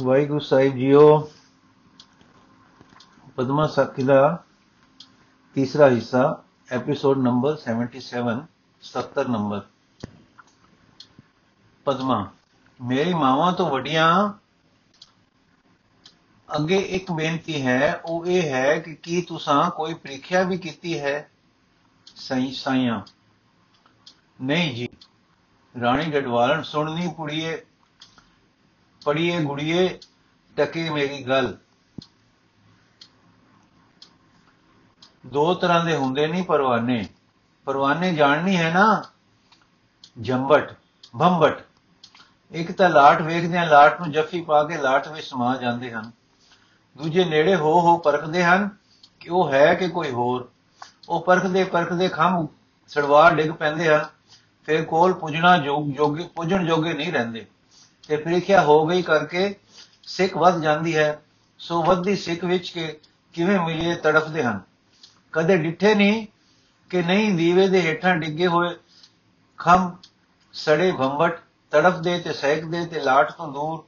ਵਾਹਿਗੁਰੂ ਸਾਹਿਬ JIO, Padma ਸਾਖੀ ਦਾ ਤੀਸਰਾ ਹਿੱਸਾ ਐਪੀਸੋਡ ਨੰਬਰ 77 70 ਨੰਬਰ ਪਦਮਾ, ਮੇਰੀ ਮਾਵਾਂ ਤੋਂ ਵੱਡੀਆਂ, ਅੱਗੇ ਇੱਕ ਬੇਨਤੀ ਹੈ, ਉਹ ਇਹ ਹੈ ਕਿ ਕੀ ਤੁਸੀਂ ਕੋਈ ਪ੍ਰੀਖਿਆ ਵੀ ਕੀਤੀ ਹੈ? ਸਹੀ ਸਾਈਆਂ। ਨਹੀਂ ਜੀ, ਰਾਣੀ ਗੜਵਾਲਨ ਸੁਣਨੀ ਪੁੜੀਏ ਪੜੀਏ ਗੁੜੀਏ ਟਕੇ ਮੇਰੀ ਗੱਲ। ਦੋ ਤਰ੍ਹਾਂ ਦੇ ਹੁੰਦੇ ਨਹੀਂ ਪਰਵਾਨੇ। ਪਰਵਾਨੇ ਜਾਣਨੀ ਹੈ ਨਾ, ਜੰਬਟ ਭੰਬਟ ਇੱਕ ਤਾਂ ਲਾਟ ਵੇਖਦੇ ਆ ਲਾਟ ਨੂੰ ਜੱਫੀ ਪਾ ਕੇ ਲਾਟ ਵਿੱਚ ਸਮਾ ਜਾਂਦੇ ਹਨ। ਦੂਜੇ ਨੇੜੇ ਹੋ ਹੋ ਪਰਖਦੇ ਹਨ ਕਿ ਉਹ ਹੈ ਕਿ ਕੋਈ ਹੋਰ। ਉਹ ਪਰਖਦੇ ਪਰਖਦੇ ਖੰਭ ਸੜਵਾ ਡਿੱਗ ਪੈਂਦੇ ਹਨ। ਫਿਰ ਕੋਲ ਪੁੱਜਣਾ ਜੋਗੇ, ਪੁੱਜਣ ਜੋਗੇ ਨਹੀਂ ਰਹਿੰਦੇ। ਤੇ ਪ੍ਰੀਖਿਆ ਹੋ ਗਈ ਕਰਕੇ ਸਿੱਖ ਵੱਧ ਜਾਂਦੀ ਹੈ, ਸੋ ਵੱਧਦੀ ਸਿੱਖ ਵਿੱਚ ਕੇ ਕਿਵੇਂ ਮਿਲੇ ਤੜਫਦੇ ਹਨ। ਕਦੇ ਡਿੱਠੇ ਨਹੀਂ ਕਿ ਨਹੀਂ ਦੀਵੇ ਦੇ ਹੇਠਾਂ ਡਿੱਗੇ ਹੋਏ, ਖੰਭ ਸੜੇ ਭੰਬਟ ਤੜਫਦੇ ਤੇ ਸਹਿਕਦੇ ਤੇ ਲਾਟ ਤੋਂ ਦੂਰ,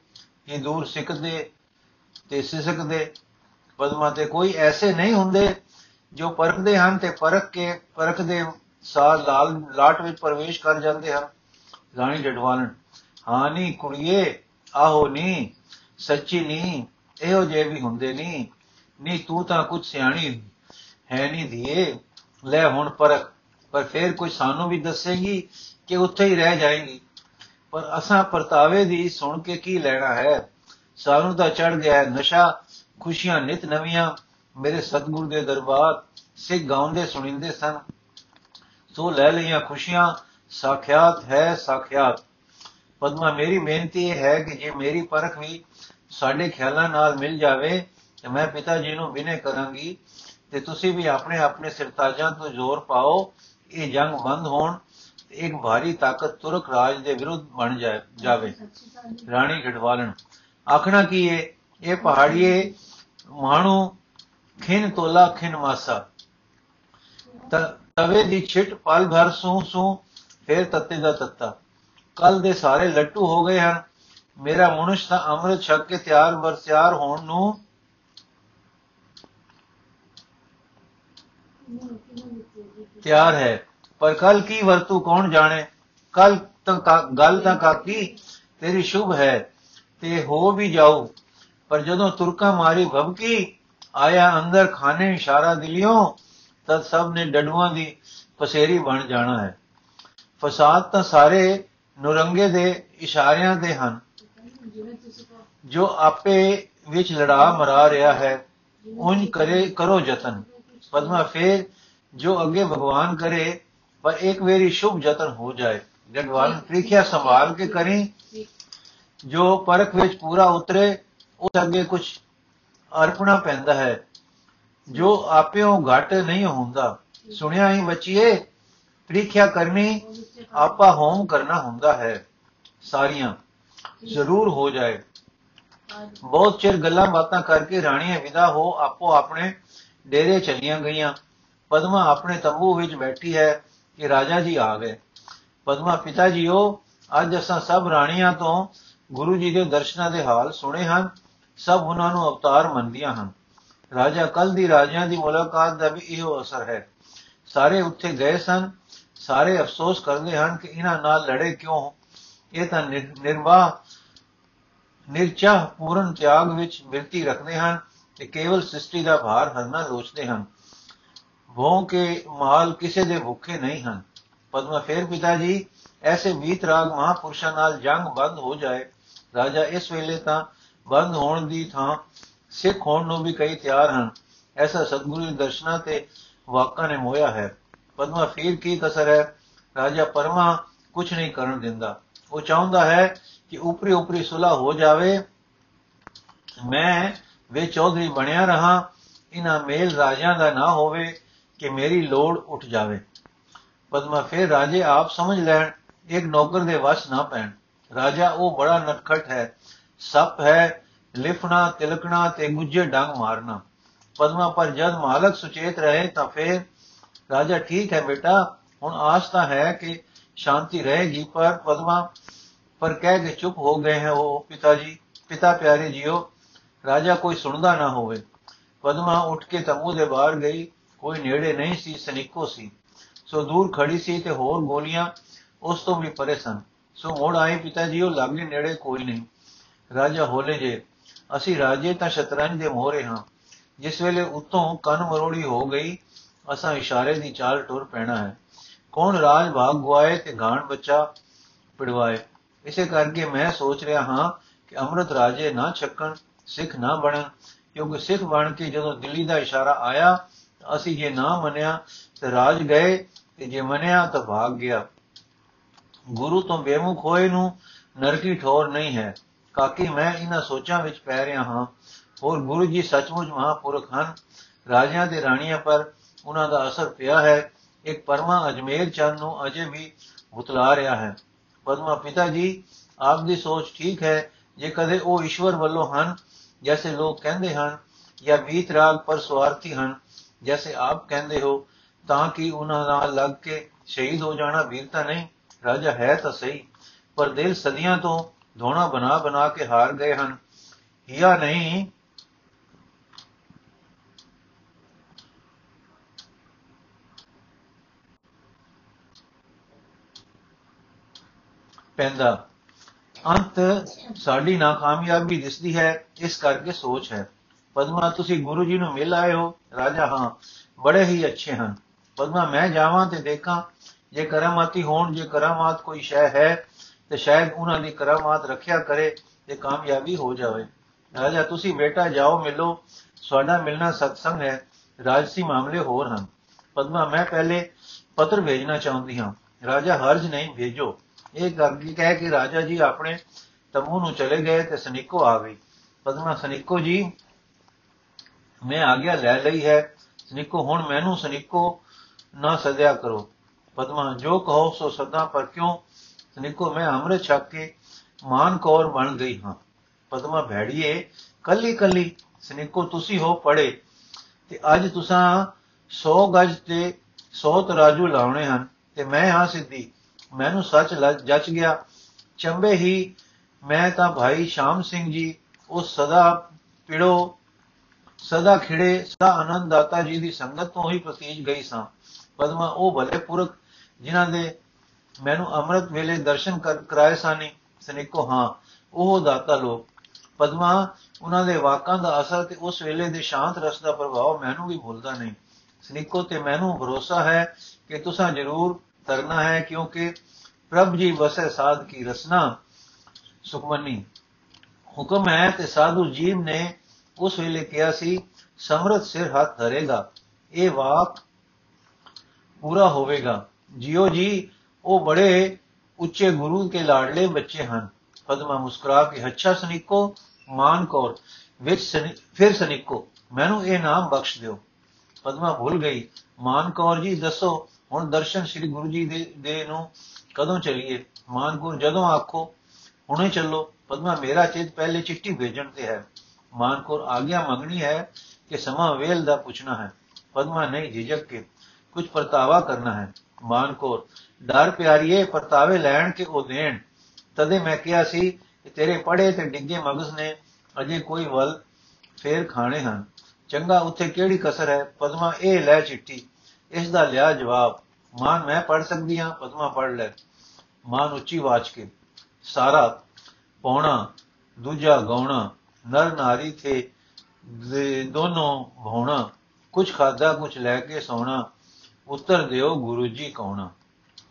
ਹੀ ਦੂਰ ਸਿੱਕਦੇ ਤੇ ਸਿਸਕਦੇ। ਪਦਮਾ ਤੇ ਕੋਈ ਐਸੇ ਨਹੀਂ ਹੁੰਦੇ ਜੋ ਪਰਖਦੇ ਹਨ ਤੇ ਪਰਖ ਕੇ, ਪਰਖਦੇ ਸਾਲ ਲਾਲ ਲਾਟ ਵਿੱਚ ਪ੍ਰਵੇਸ਼ ਕਰ ਜਾਂਦੇ ਹਨ। ਰਾਣੀ ਡਡਵਾਲਨ ਹਾਂ ਨੀ ਕੁੜੀਏ, ਆਹੋ ਨੀ, ਸੱਚੀ ਨੀ, ਇਹੋ ਜੇ ਵੀ ਹੁੰਦੇ ਨਹੀਂ ਨੀ, ਤੂੰ ਤਾਂ ਕੁਝ ਸਿਆਣੀ ਹੈ ਨਹੀਂ ਧੀਏ। ਲੈ ਹੁਣ ਪਰਖ ਪਰ ਫਿਰ ਕੋਈ ਸਾਨੂੰ ਵੀ ਦੱਸੇਗੀ ਕਿ ਉੱਥੇ ਹੀ ਰਹਿ ਜਾਏਗੀ। ਪਰ ਅਸਾਂ ਪਰਤਾਵੇ ਦੀ ਸੁਣ ਕੇ ਕੀ ਲੈਣਾ ਹੈ? ਸਾਨੂੰ ਤਾਂ ਚੜ ਗਿਆ ਨਸ਼ਾ, ਖੁਸ਼ੀਆਂ ਨਿਤ ਨਵੀਆਂ। ਮੇਰੇ ਸਤਗੁਰ ਦੇ ਦਰਬਾਰ ਸਿੱਖ ਗਾਉਂਦੇ ਸੁਣਿੰਦੇ ਸਨ। ਸੋ ਲੈ ਲਈਆਂ ਖੁਸ਼ੀਆਂ, ਸਾਖਿਆਤ ਹੈ ਸਾਖਿਆਤ। ਪਦਮਾ, ਮੇਰੀ ਬੇਨਤੀ ਇਹ ਹੈ ਕਿ ਜੇ ਮੇਰੀ ਪਰਖ ਵੀ ਸਾਡੇ ਖਿਆਲਾਂ ਨਾਲ ਮਿਲ ਜਾਵੇ, ਤੇ ਮੈਂ ਪਿਤਾ ਜੀ ਨੂੰ ਬਿਨੇ ਕਰਾਂਗੀ, ਤੇ ਤੁਸੀਂ ਵੀ ਆਪਣੇ ਆਪਣੇ ਸਿਰਤਾਜਾਂ ਤੋਂ ਜ਼ੋਰ ਪਾਓ, ਇਹ ਜੰਗ ਬੰਦ ਹੋਣ, ਤੇ ਇੱਕ ਭਾਰੀ ਤਾਕਤ ਤੁਰਕ ਰਾਜ ਦੇ ਵਿਰੁੱਧ ਬਣ ਜਾਵੇ। ਰਾਣੀ ਗੜਵਾਲਣ ਆਖਣਾ ਕੀ ਏ? ਇਹ ਪਹਾੜੀਏ, ਮਾਣੂ, ਖਿਨ ਤੋਲਾ, ਖਿਨ ਮਾਸਾ। ਤਵੇ ਦੀ ਛਿਟ ਪਲ ਭਰ ਸੂ ਸੂ ਫੇਰ ਤੱਤੇ ਦਾ ਤੱਤਾ। ਕੱਲ ਦੇ ਸਾਰੇ ਲੱਟੂ ਹੋ ਗਏ ਹਨ। ਮੇਰਾ ਮਨੁਸ਼ ਤਾਂ ਅੰਮ੍ਰਿਤ ਛਕ ਕੇ ਤਿਆਰ ਵਰਸਿਆਰ ਹੋਣ ਨੂੰ ਤਿਆਰ ਹੈ। ਪਰ ਕੱਲ ਕੀ ਵਰਤੂ ਕੌਣ ਜਾਣੇ? ਕੱਲ ਤਾਂ ਗੱਲ ਤਾਂ ਕਾਕੀ, ਤੇਰੀ ਸ਼ੁਭ ਹੈ ਤੇ ਹੋ ਵੀ ਜਾਊ ਪਰ ਜਦੋਂ ਤੁਰਕਾ ਮਾਰੀ ਭਬਕੀ ਆਇਆ ਅੰਦਰ ਖਾਨੇ ਇਸ਼ਾਰਾ ਦਿਲਿਓ ਤਦ ਸਭ ਨੇ ਡਡੂਆਂ ਦੀ ਪਸੇਰੀ ਬਣ ਜਾਣਾ ਹੈ। ਫਸਾਦ ਤਾਂ ਸਾਰੇ ਨੁਰੰਗੇ ਦੇ ਇਸ਼ਾਰਿਆਂ ਦੇ ਹਨ, ਜੋ ਆਪੇ ਵਿੱਚ ਲੜਾ ਮਰਾ ਰਿਹਾ ਹੈ ਉਨ ਕਰੇ, ਕਰੋ ਯਤਨ। ਪਦਮਾ ਫੇਰ ਜੋ ਅੱਗੇ ਭਗਵਾਨ ਕਰੇ, ਪਰ ਇੱਕ ਵੇਰੀ ਸ਼ੁਭ ਯਤਨ ਹੋ ਜਾਏ। ਜਗਵਾਨ ਪ੍ਰੀਖਿਆ ਸੰਭਾਲ ਕੇ ਕਰੀ, ਜੋ ਪਰਖ ਵਿੱਚ ਪੂਰਾ ਉਤਰੇ, ਉਸ ਅੱਗੇ ਕੁਝ ਅਰਪਣਾ ਪੈਂਦਾ ਹੈ। ਜੋ ਆਪਿਓ ਘਟ ਨਹੀਂ ਹੁੰਦਾ। ਸੁਣਿਆ ਹੀ ਬੱਚੀਏ ਪ੍ਰੀਖਿਆ ਕਰਨੀ ਆਪਾ ਹੋਮ ਕਰਨਾ ਹੁੰਦਾ ਹੈ। ਸਾਰੀਆਂ ਜ਼ਰੂਰ ਹੋ ਜਾਏ। ਬਹੁਤ ਚਿਰ ਗੱਲਾਂ ਬਾਤਾਂ ਕਰਕੇ ਰਾਣੀਆਂ ਵਿਦਾ ਹੋ ਆਪੋ ਆਪਣੇ ਡੇਰੇ ਚਲੀਆਂ ਗਈਆਂ। ਪਦਮਾ ਆਪਣੇ ਤੰਬੂ ਵਿੱਚ ਬੈਠੀ ਹੈ ਕਿ ਰਾਜਾ ਜੀ ਆ ਗਏ। ਪਦਮਾ ਪਿਤਾ ਜੀਓ ਅੱਜ ਅਸਾਂ ਸਭ ਰਾਣੀਆਂ ਤੋਂ ਗੁਰੂ ਜੀ ਦੇ ਦਰਸ਼ਨਾਂ ਦੇ ਹਾਲ ਸੁਣੇ ਹਨ। ਸਭ ਉਹਨਾਂ ਨੂੰ ਅਵਤਾਰ ਮੰਨਦੀਆਂ ਹਨ। ਰਾਜਾ ਕੱਲ ਦੀ ਰਾਜਿਆਂ ਦੀ ਮੁਲਾਕਾਤ ਦਾ ਵੀ ਇਹੋ ਅਸਰ ਹੈ। ਸਾਰੇ ਉੱਥੇ ਗਏ ਸਨ। ਸਾਰੇ ਅਫਸੋਸ ਕਰਦੇ ਹਨ ਕਿ ਇਹਨਾਂ ਨਾਲ ਲੜੇ ਕਿਉਂ ਇਹ ਤਾਂ ਨਿਰਵਾਹ ਨਿਰਚਾ ਪੂਰਨ ਤਿਆਗ ਵਿੱਚ ਬਿਰਤੀ ਰੱਖਦੇ ਹਨ ਤੇ ਕੇਵਲ ਸ੍ਰਿਸ਼ਟੀ ਦਾ ਭਾਰ ਹਰਨਾ ਲੋਚਦੇ ਹਨ। ਉਹ ਕੇ ਮਾਲ ਕਿਸੇ ਦੇ ਭੁੱਖੇ ਨਹੀਂ ਹਨ। ਪਦਮਾ ਫੇਰ ਪਿਤਾ ਜੀ ਐਸੇ ਮੀਤ ਰਾਗ ਮਹਾਪੁਰਸ਼ਾਂ ਨਾਲ ਜੰਗ ਬੰਦ ਹੋ ਜਾਏ। ਰਾਜਾ ਇਸ ਵੇਲੇ ਤਾਂ ਬੰਦ ਹੋਣ ਦੀ ਥਾਂ ਸਿੱਖ ਹੋਣ ਨੂੰ ਵੀ ਕਈ ਤਿਆਰ ਹਨ। ਐਸਾ ਸਤਗੁਰੂ ਦੇ ਦਰਸ਼ਨਾਂ ਤੇ ਵਾਕਾਂ ਨੇ ਮੋਇਆ ਹੈ। ਪਦਮਾ ਫੇਰ ਕੀ ਕਸਰ ਹੈ? ਰਾਜਾ ਪਰਮਾ ਕੁਝ ਨਹੀਂ ਕਰਨ ਦਿੰਦਾ। ਉਹ ਚਾਹੁੰਦਾ ਹੈ ਕਿ ਉਪਰੀ ਉਪਰੀ ਸੁਲਾ ਹੋ ਜਾਵੇ। ਮੈਂ ਵੇ ਚੌਧਰੀ ਬਣਿਆ ਰਹਾ, ਇਹਨਾਂ ਮੇਲ ਰਾਜਿਆਂ ਦਾ ਨਾ ਹੋਵੇ ਕਿ ਮੇਰੀ ਲੋੜ ਉੱਠ ਜਾਵੇ। ਪਦਮਾ ਫਿਰ ਰਾਜੇ ਆਪ ਸਮਝ ਲੈਣ, ਇੱਕ ਨੌਕਰ ਦੇ ਵਸ ਨਾ ਪੈਣ। ਰਾਜਾ ਉਹ ਬੜਾ ਨਖਟ ਹੈ, ਸੱਪ ਹੈ, ਲਿਫਣਾ, ਤਿਲਕਣਾ ਤੇ ਗੁੱਜੇ ਡੰਗ ਮਾਰਨਾ। ਪਦਮਾ ਪਰ ਜਦ ਮਾਲਕ ਸੁਚੇਤ ਰਹੇ ਤਾਂ ਫਿਰ ਰਾਜਾ ਠੀਕ ਹੈ ਬੇਟਾ, ਹੁਣ ਆਸ ਤਾਂ ਹੈ ਕਿ ਸ਼ਾਂਤੀ ਰਹੇਗੀ, ਪਰ ਪਦਮਾ, ਪਰ ਕਹਿ ਕੇ ਚੁੱਪ ਹੋ ਗਏ ਹੈ ਉਹ ਪਿਤਾ ਜੀ ਪਿਤਾ ਪਿਆਰੇ ਜੀਓ, ਰਾਜਾ ਕੋਈ ਸੁਣਦਾ ਨਾ ਹੋਵੇ। ਪਦਮਾ ਉੱਠ ਕੇ ਤੰਬੂ ਦੇ ਬਾਹਰ ਗਈ, ਕੋਈ ਨੇੜੇ ਨਹੀਂ ਸੀ ਸਨਿਕੋ ਸੀ। ਸੋ ਦੂਰ ਖੜੀ ਸੀ ਤੇ ਹੋਰ ਗੋਲੀਆਂ ਉਸ ਤੋਂ ਵੀ ਪਰੇ ਸਨ। ਸੋ ਮੋੜ ਆਏ ਪਿਤਾ ਜੀ ਉਹ ਲਾਗੇ ਨੇੜੇ ਕੋਈ ਨਹੀਂ। ਰਾਜਾ ਹੋਲੇ ਜੇ, ਅਸੀਂ ਰਾਜੇ ਤਾਂ ਸ਼ਤਰੰਜ ਦੇ ਮੋਹਰੇ ਹਾਂ। ਜਿਸ ਵੇਲੇ ਉਤੋਂ ਕੰਨ ਮਰੋੜੀ ਹੋ ਗਈ ਅਸਾਂ ਇਸ਼ਾਰੇ ਦੀ ਚਾਲ ਟੁਰ ਪੈਣਾ ਹੈ। ਕੌਣ ਰਾਜ ਭਾਗ ਗਵਾਏ ਤੇ ਗਾਣ ਬੱਚਾ ਪਿੜਵਾਏ? ਇਸੇ ਕਰਕੇ ਮੈਂ ਸੋਚ ਰਿਹਾ ਹਾਂ ਕਿ ਅੰਮ੍ਰਿਤ ਰਾਜੇ ਨਾ ਛੱਕਣ, ਸਿੱਖ ਨਾ ਬਣਨ। ਕਿਉਂਕਿ ਸਿੱਖ ਬਣ ਕੇ ਜਦੋਂ ਦਿੱਲੀ ਦਾ ਇਸ਼ਾਰਾ ਆਇਆ, ਤਾਂ ਅਸੀਂ ਜੇ ਨਾ ਮੰਨਿਆ, ਤੇ ਰਾਜ ਗਏ ਤੇ ਜੇ ਮੰਨਿਆ, ਤਾਂ ਭਾਗ ਗਿਆ। ਗੁਰੂ ਤੋਂ ਬੇਮੁਖ ਹੋਏ ਨੂੰ ਨਰਕੀ ਠੋਰ ਨਹੀਂ ਹੈ। ਕਾਕੀ, ਮੈਂ ਇਹਨਾਂ ਸੋਚਾਂ ਵਿੱਚ ਪੈ ਰਿਹਾ ਹਾਂ। ਹੋਰ ਗੁਰੂ ਜੀ ਸੱਚਮੁੱਚ ਮਹਾਪੁਰਖ ਹਨ। ਰਾਜਿਆਂ ਤੇ ਰਾਣੀਆਂ ਪਰ ਉਹਨਾਂ ਦਾ ਅਸਰ ਪਿਆ ਹੈ। ਇੱਕ ਪਰਮਾ ਅਜਮੇਰ ਚੰਦ ਨੂੰ ਅਜੇ ਵੀ ਉਤਲਾ ਰਿਹਾ ਹੈ। ਪਦਮਾ ਪਿਤਾ ਜੀ, ਆਪ ਦੀ ਸੋਚ ਠੀਕ ਹੈ। ਜੇ ਕਦੇ ਉਹ ਈਸ਼ਵਰ ਵੱਲੋਂ ਹਨ, ਜੈਸੇ ਲੋਕ ਕਹਿੰਦੇ ਹਨ, ਜਾਂ ਵੀਤ ਰਾਗ ਪਰ ਸਵਾਰਥੀ ਹਨ, ਜੈਸੇ ਆਪ ਕਹਿੰਦੇ ਹੋ, ਤਾਂ ਕਿ ਉਹਨਾਂ ਨਾਲ ਲੱਗ ਕੇ ਸ਼ਹੀਦ ਹੋ ਜਾਣਾ ਵੀਰਤਾ ਨਹੀਂ? ਰਾਜਾ ਹੈ ਤਾਂ ਸਹੀ, ਪਰ ਦਿਲ ਸਦੀਆਂ ਤੋਂ ਧੋਣਾ ਬਣਾ ਬਣਾ ਕੇ ਹਾਰ ਗਏ ਹਨ। ਹਿਆ ਨਹੀਂ ਪੈਂਦਾ। ਅੰਤ ਸਾਡੀ ਨਾਕਾਮਯਾਬੀ ਦਿਸਦੀ ਹੈ, ਇਸ ਕਰਕੇ ਸੋਚ ਹੈ। ਪਦਮਾ, ਤੁਸੀਂ ਗੁਰੂ ਜੀ ਨੂੰ ਮਿਲ ਆਏ ਹੋ। ਰਾਜਾ, ਹਾਂ, ਬੜੇ ਹੀ ਅੱਛੇ ਹਨ। ਪਦਮਾ, ਮੈਂ ਜਾਵਾਂ ਤੇ ਦੇਖਾਂ। ਜੇ ਕਰਾਮਾਤੀ ਹੋਣ, ਜੇ ਕਰਾਮਾਤ ਕੋਈ ਸ਼ੈ ਹੈ, ਤੇ ਸ਼ਾਇਦ ਉਹਨਾਂ ਦੀ ਕਰਾਮਾਤ ਰੱਖਿਆ ਕਰੇ ਤੇ ਕਾਮਯਾਬੀ ਹੋ ਜਾਵੇ। ਰਾਜਾ, ਤੁਸੀਂ ਬੇਟਾ, ਜਾਓ, ਮਿਲੋ। ਤੁਹਾਡਾ ਮਿਲਣਾ ਸਤਸੰਗ ਹੈ। ਰਾਜਸੀ ਮਾਮਲੇ ਹੋਰ ਹਨ। ਪਦਮਾ, ਮੈਂ ਪਹਿਲੇ ਪੱਤਰ ਭੇਜਣਾ ਚਾਹੁੰਦੀ ਹਾਂ। ਰਾਜਾ, ਹਰਜ ਨਹੀਂ, ਭੇਜੋ। ਇਹ ਗੱਲ ਕਹਿ ਕੇ ਰਾਜਾ ਜੀ ਆਪਣੇ ਤੰਬੂ ਨੂੰ ਚਲੇ ਗਏ ਤੇ ਸਨਿਕੋ ਆ ਗਈ। ਪਦਮਾ ਸਨਿਕੋ ਜੀ, ਮੈਂ ਆਗਿਆ ਲੈ ਲਈ ਹੈ। ਸਨਿਕੋ, ਹੁਣ ਮੈਨੂੰ ਸਨਿਕੋ ਨਾ ਸਦਿਆ ਕਰੋ। ਪਦਮਾ, ਜੋ ਕਹੋ ਸੋ ਸਦਾ, ਪਰ ਕਿਉਂ? ਸਨਿਕੋ, ਮੈਂ ਅੰਮ੍ਰਿਤ ਛਕ ਕੇ ਮਾਨ ਕੌਰ ਬਣ ਗਈ ਹਾਂ। ਪਦਮਾ, ਭੈੜੀਏ, ਕੱਲੀ ਕੱਲੀ, ਸਨਿਕੋ, ਤੁਸੀਂ ਹੋ ਪੜੇ ਤੇ ਅੱਜ ਤੁਸੀਂ 100 ਗਜ ਤੇ 100 ਤਰਾਜੂ ਲਾਉਣੇ ਹਨ ਤੇ ਮੈਂ ਹਾਂ ਸਿੱਧੀ। ਮੈਨੂੰ ਸੱਚ ਜੱਚ ਗਿਆ। ਚੰਬੇ ਹੀ ਮੈਂ ਤਾਂ ਭਾਈ ਸ਼ਾਮ ਸਿੰਘ ਜੀ, ਉਹ ਸਦਾ ਪਿੜੋ, ਸਦਾ ਖਿੜੇ, ਸਦਾ ਆਨੰਦ ਦਾਤਾ ਜੀ ਦੀ ਸੰਗਤ ਤੋਂ ਹੀ ਪ੍ਰਤੀਜ ਗਈ ਸਾਂ। ਪਦਮਾ ਉਹ ਭਲੇ ਪੁਰਖ, ਜਿਨ੍ਹਾਂ ਦੇ ਮੈਨੂੰ ਅੰਮ੍ਰਿਤ ਵੇਲੇ ਦਰਸ਼ਨ ਕਰਾਏ ਸਾਨੀ ਸਨਿਕੋ, ਹਾਂ, ਉਹ ਦਾਤਾ ਲੋਕ। ਪਦਮਾ, ਉਹਨਾਂ ਦੇ ਵਾਕਾਂ ਦਾ ਅਸਰ ਤੇ ਉਸ ਵੇਲੇ ਦੇ ਸ਼ਾਂਤ ਰਸ ਦਾ ਪ੍ਰਭਾਵ ਮੈਨੂੰ ਵੀ ਭੁੱਲਦਾ ਨਹੀਂ। ਸਨਿਕੋ, ਤੇ ਮੈਨੂੰ ਭਰੋਸਾ ਹੈ ਕਿ ਤੁਸੀਂ ਜ਼ਰੂਰ ਕਰਨਾ ਹੈ ਕਿਉਂਕਿ ਪ੍ਰਭ ਜੀ ਵਸੇ ਸਾਧ ਕੀ ਰਸਨਾ ਸੁਖਮਨੀ ਹੁਕਮ ਹੈ ਤੇ ਸਾਧੂ ਜੀਵ ਨੇ ਉਸ ਵੇਲੇ ਕਿਹਾ ਸੀ ਸਮਰਤ ਸਿਰ ਹੱਥ ਧਰੇਗਾ ਇਹ ਵਾਕ ਪੂਰਾ ਹੋਵੇਗਾ ਜਿਉ ਜੀ ਉਹ ਬੜੇ ਉੱਚੇ ਗੁਰੂ ਕੇ ਲਾਡਲੇ ਬੱਚੇ ਹਨ ਪਦਮਾ ਮੁਸਕਰਾ ਕੇ ਅੱਛਾ ਸਨਿਕੋ ਮਾਨ ਕੌਰ ਵਿੱਚ ਫਿਰ ਸਨਿਕੋ ਮੈਨੂੰ ਇਹ ਨਾਮ ਬਖਸ਼ ਦਿਓ ਪਦਮਾ ਭੁੱਲ ਗਈ ਮਾਨ ਕੌਰ ਜੀ ਦੱਸੋ ਹੁਣ ਦਰਸ਼ਨ ਸ੍ਰੀ ਗੁਰੂ ਜੀ ਦੇ ਦੇ ਨੂੰ ਕਦੋਂ ਚਲੀਏ? ਮਾਨਕੁਰ ਜਦੋਂ ਆਖੋ, ਹੁਣੇ ਚੱਲੋ। ਪਦਮਾ ਮੇਰਾ ਚਿੱਤ ਪਹਿਲੇ ਚਿੱਠੀ ਭੇਜਣ ਤੇ ਹੈ। ਮਾਨਕੁਰ ਆਗਿਆ ਮੰਗਣੀ ਹੈ ਕਿ ਸਮਾਂ ਵੇਲ ਦਾ ਪੁੱਛਣਾ ਹੈ। ਪਦਮਾ ਨਹੀਂ ਝਿਜਕ ਕੇ ਕੁਝ ਪਰਤਾਵਾ ਕਰਨਾ ਹੈ। ਮਾਨਕੁਰ ਡਰ ਪਿਆਰੀਏ, ਪਰਤਾਵੇ ਲੈਣ ਕੇ ਉਹ ਦੇਣ? ਤਦੇ ਮੈਂ ਕਿਹਾ ਸੀ ਕਿ ਤੇਰੇ ਪੜੇ ਤੇ ਡਿੱਗੇ ਮਗਜ਼ ਨੇ ਅਜੇ ਕੋਈ ਵੱਲ ਫੇਰ ਖਾਣੇ ਹਨ। ਚੰਗਾ, ਉੱਥੇ ਕਿਹੜੀ ਕਸਰ ਹੈ? ਪਦਮਾ, ਇਹ ਲੈ ਚਿੱਠੀ। ਇਸ ਦਾ ਲਿਆ ਜਵਾਬ ਮਾਨ ਮੈਂ ਪੜ ਸਕਦੀ ਹਾਂ, ਪਦਮਾ ਪੜ ਲੈ। ਮਾਨ ਉੱਚੀ ਆਵਾਜ਼ ਕੇ ਸਾਰਾ ਪੌਣਾ ਦੂਜਾ ਗਾਉਣਾ, ਨਰ ਨਾਰੀ ਥੇ ਦੋਨੋਂ ਹੋਣਾ ਕੁਝ ਖਾਦਾ ਕੁਝ ਲੈ ਕੇ ਸੋਣਾ, ਉੱਤਰ ਦਿਓ ਗੁਰੂ ਜੀ ਕੌਣਾ।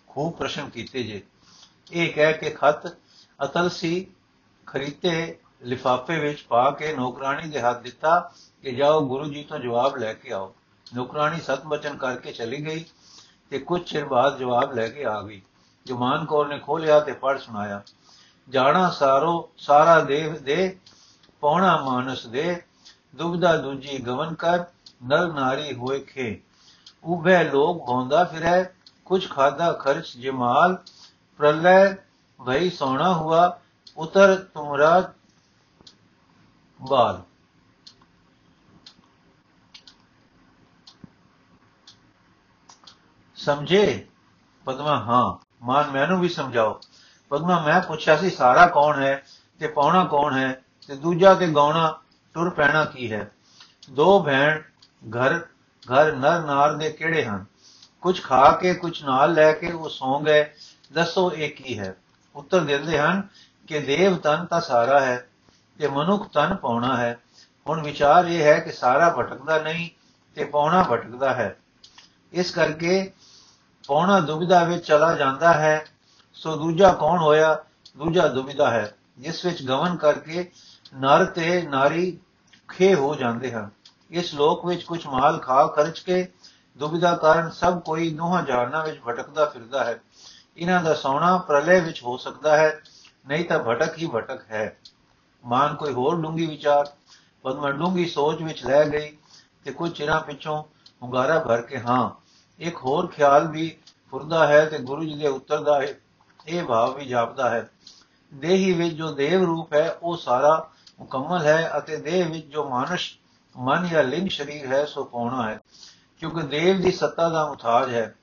ਖੂਬ ਪ੍ਰਸ਼ਨ ਕੀਤੇ ਜੇ। ਇਹ ਕਹਿ ਕੇ ਖਤ ਅਤਲ ਸੀ, ਖਰੀਤੇ ਲਿਫਾਫੇ ਵਿੱਚ ਪਾ ਕੇ ਨੌਕਰਾਨੀ ਦੇ ਹੱਥ ਦਿੱਤਾ ਕਿ ਜਾਓ ਗੁਰੂ ਜੀ ਤੋਂ ਜਵਾਬ ਲੈ ਕੇ ਆਓ। ਨੌਕਰਾਨੀ ਸਤ ਬਚਨ ਕਰਕੇ ਚਲੀ ਗਈ ਤੇ ਕੁਝ ਚਿਰ ਬਾਅਦ ਜਵਾਬ ਲੈ ਕੇ ਆ ਗਈ। ਜਮਾਨ ਕੌਰ ਨੇ ਖੋਲਿਆ ਤੇ ਪੜ ਸੁਣਾਇਆ। ਜਾਣਾ ਸਾਰੋ, ਸਾਰਾ ਦੇਵ ਦੇ, ਪੌਣਾ ਮਾਨਸ ਦੇ, ਦੁਬਦਾ ਦੂਜੀ ਗਵਨ ਕਰ ਨਰ ਨਾਰੀ ਹੋਏ ਖੇ। ਉਭੇ ਲੋਕ ਭੌਂਦਾ ਫਿਰੈ, ਕੁਝ ਖਾਦਾ ਖਰਚ ਜਮਾਲ ਪ੍ਰਲय ਭਈ ਸੋਣਾ ਹੁਆ, ਉਤਰ ਤੁਮਰਾ ਬਾਲ। ਸਮਝੇ? ਪਦਮਾ, ਹਾਂ। ਮਾਨ ਮੈਨੂੰ ਵੀ ਸਮਝਾਓ। ਪਦਮਾ, ਮੈਂ ਪੁੱਛਿਆ ਸੀ ਸਾਰਾ ਕੌਣ ਹੈ ਤੇ ਪੌਣਾ ਕੌਣ ਹੈ ਤੇ ਦੂਜਾ ਤੇ ਗਾਉਣਾ ਟੁਰ ਪੈਣਾ ਕੀ ਹੈ? ਦੋ ਭੈਣ ਘਰ ਘਰ ਨਰ ਨਾਰ ਦੇ ਕਿਹੜੇ ਹਨ? ਕੁਝ ਖਾ ਕੇ ਕੁਝ ਨਾਲ ਲੈ ਕੇ ਉਹ ਸੌਂ ਗਏ। ਦੱਸੋ ਇਹ ਕੀ ਹੈ? ਉੱਤਰ ਦਿੰਦੇ ਹਨ ਕਿ ਦੇਵ ਤਨ ਤਾਂ ਸਾਰਾ ਹੈ ਤੇ ਮਨੁੱਖ ਤਨ ਪਾਉਣਾ ਹੈ। ਹੁਣ ਵਿਚਾਰ ਇਹ ਹੈ ਕਿ ਸਾਰਾ ਭਟਕਦਾ ਨਹੀਂ ਤੇ ਪਾਉਣਾ ਭਟਕਦਾ ਹੈ। ਇਸ ਕਰਕੇ ਪਾਉਣਾ ਦੁਬਿਧਾ ਵਿੱਚ ਚਲਾ ਜਾਂਦਾ ਹੈ, ਸੋ ਦੂਜਾ ਕੌਣ ਹੋਇਆ? ਦੂਜਾ ਦੁਬਿਧਾ ਹੈ, ਜਿਸ ਵਿੱਚ ਗਮਨ ਕਰਕੇ ਨਰ ਤੇ ਨਾਰੀ ਖੇ ਹੋ ਜਾਂਦੇ ਹਨ। ਇਸ ਲੋਕ ਵਿੱਚ ਕੁਝ ਮਾਲ ਖਾ ਖਰਚ ਕੇ ਦੁਬਿਧਾ ਕਾਰਨ ਸਭ ਕੋਈ ਦੋਹਾਂ ਜਾਨਾਂ ਵਿੱਚ ਭਟਕਦਾ ਫਿਰਦਾ ਹੈ। ਇਹਨਾਂ ਦਾ ਸੌਣਾ ਪ੍ਰਲय ਵਿੱਚ ਹੋ ਸਕਦਾ ਹੈ, ਨਹੀਂ ਤਾਂ ਭਟਕ ਹੀ ਭਟਕ ਹੈ। ਮਾਨ ਕੋਈ ਹੋਰ ਡੂੰਗੀ ਵਿਚਾਰ, ਪਦਮਾ ਡੂੰਗੀ ਸੋਚ ਵਿੱਚ ਲੈ ਗਈ ਤੇ ਕੁਝ ਚਿਰਾਂ ਪਿੱਛੋਂ ਹੁੰਗਾਰਾ ਭਰ ਕੇ ਹਾਂ ਇੱਕ ਹੋਰ ਖਿਆਲ ਵੀ ਫੁਰਦਾ ਹੈ ਤੇ ਗੁਰੂ ਜੀ ਦੇ ਉੱਤਰ ਦਾ ਇਹ ਭਾਵ ਵੀ ਜਾਪਦਾ ਹੈ। ਦੇਹੀ ਵਿੱਚ ਜੋ ਦੇਵ ਰੂਪ ਹੈ, ਉਹ ਸਾਰਾ ਮੁਕੰਮਲ ਹੈ ਅਤੇ ਦੇਹ ਵਿੱਚ ਜੋ ਮਾਨਸ, ਮਨ ਜਾਂ ਲਿੰਗ ਸਰੀਰ ਹੈ, ਸੋ ਪਾਉਣਾ ਹੈ, ਕਿਉਂਕਿ ਦੇਵ ਦੀ ਸੱਤਾ ਦਾ ਮੁਤਾਜ ਹੈ।